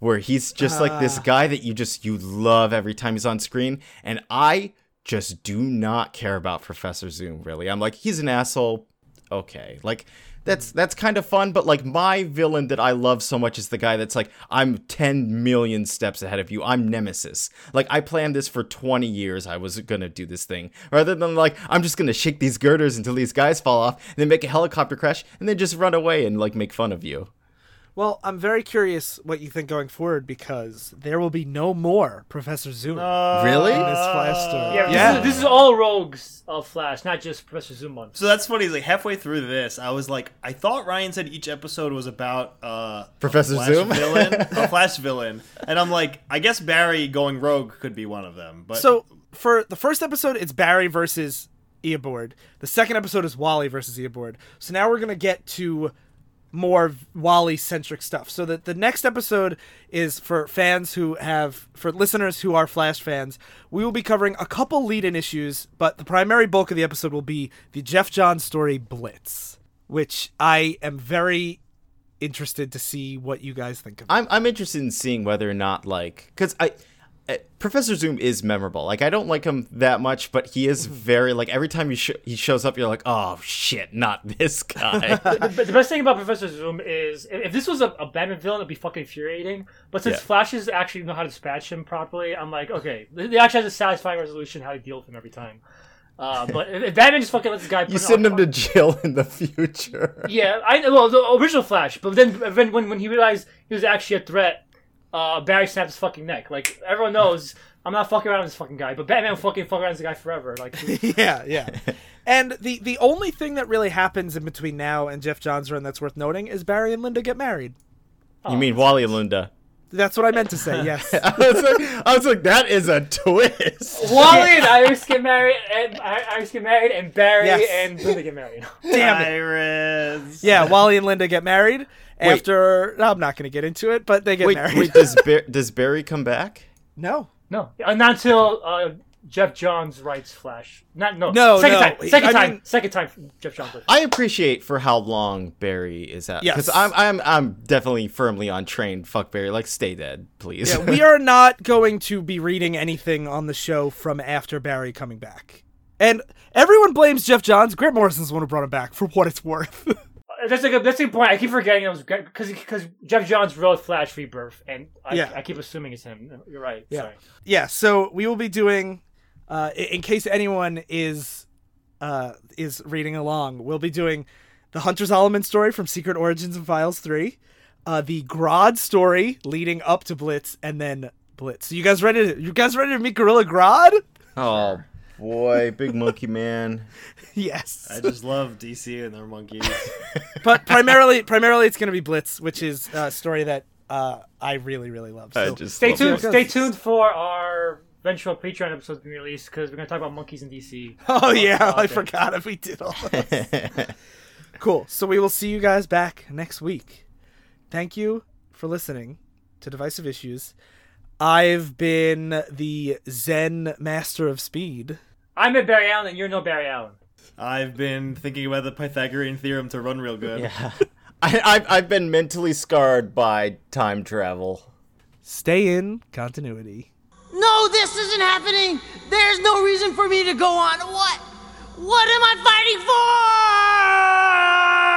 where he's just like this ah. guy that you just you love every time he's on screen. And i just do not care about professor zoom really. I'm like he's an asshole. Okay. Like that's that's kind of fun but like my villain that i love so much is the guy that's like i'm 10 million steps ahead of you. I'm nemesis. Like i planned this for 20 years. I was gonna do this thing. Rather than like i'm just gonna shake these girders until these guys fall off and then make a helicopter crash and then just run away and like make fun of you Well, I'm very curious what you think going forward because there will be no more Professor Zoom really in this Flash story. Yeah, yeah. This, is, this is all rogues of Flash, not just Professor Zoom ones. So that's funny. Is like halfway through this, I was like, I thought Ryan said each episode was about uh, Professor a Flash Zoom? villain, a Flash villain, and I'm like, I guess Barry going rogue could be one of them. But So for the first episode, it's Barry versus Eobard. The second episode is Wally versus Eobard. So now we're gonna get to more Wally centric stuff. So that the next episode is for fans who have for listeners who are Flash fans. We will be covering a couple lead-in issues, but the primary bulk of the episode will be the Geoff Johns story Blitz, which I am very interested to see what you guys think of. I'm I'm interested in seeing whether or not like because I. uh, Professor Zoom is memorable. Like I don't like him that much, but he is very like every time he sh- he shows up, you're like, oh shit, not this guy. But the best thing about Professor Zoom is if if this was a, a Batman villain, it'd be fucking infuriating. But since Yeah. Flashes actually know how to dispatch him properly, I'm like, okay, they they actually has a satisfying resolution how to deal with him every time. Uh, but if, if Batman just fucking lets this guy, put you send him arc- to jail in the future. Yeah, I well the original Flash, but then when when, when he realized he was actually a threat, uh, Barry snaps his fucking neck. Like everyone knows, I'm not fucking around with this fucking guy, but Batman will fucking fuck around with this guy forever. Like yeah, yeah. And the the only thing that really happens in between now and Geoff Johns' run that's worth noting is Barry and Linda get married. You mean Wally and Linda? That's what I meant to say. Yes. I was like, I was like, that is a twist. Wally and Iris get married, and Iris get married, and Barry Yes. and Linda get married. Damn it. Iris. Yeah, Wally and Linda get married after. I'm not going to get into it, but they get Wait, married. wait, does Bar- does Barry come back? no. No, uh, not until uh, Geoff Johns writes Flash. Not no. No, second no. time. Second I time. mean- second time. Geoff Johns. writes. I appreciate for how long Barry is out. Yes. Because I'm I'm I'm definitely firmly on train. Fuck Barry. Like stay dead, please. Yeah, we are not going to be reading anything on the show from after Barry coming back. And everyone blames Geoff Johns. Grant Morrison's the one who brought him back, for what it's worth. That's a good. That's a good point. I keep forgetting it was because because Geoff Johns wrote Flash Rebirth, and I, Yeah. I keep assuming it's him. You're right. Yeah. Sorry. yeah, so we will be doing, uh, in case anyone is uh, is reading along, we'll be doing the Hunter Zolomon story from Secret Origins and Files 3, uh, the Grodd story leading up to Blitz, and then Blitz. So you guys ready to, you guys ready to meet Gorilla Grodd? Oh boy, big monkey man. yes. I just love DC and their monkeys. but primarily primarily it's going to be Blitz, which is a story that uh, I really really love. I just Stay love tuned. Stay tuned for our eventual Patreon episodes being released because we're gonna talk about monkeys in DC. Oh yeah, I okay. forgot if we did all. those. cool. So we will see you guys back next week. Thank you for listening to Divisive Issues. I've been the Zen Master of Speed. I'm a Barry Allen, and you're no Barry Allen. I've been thinking about the Pythagorean theorem to run real good. I, I've, I've been mentally scarred by time travel. Stay in continuity. No, this isn't happening. There's no reason for me to go on. What? What am I fighting for?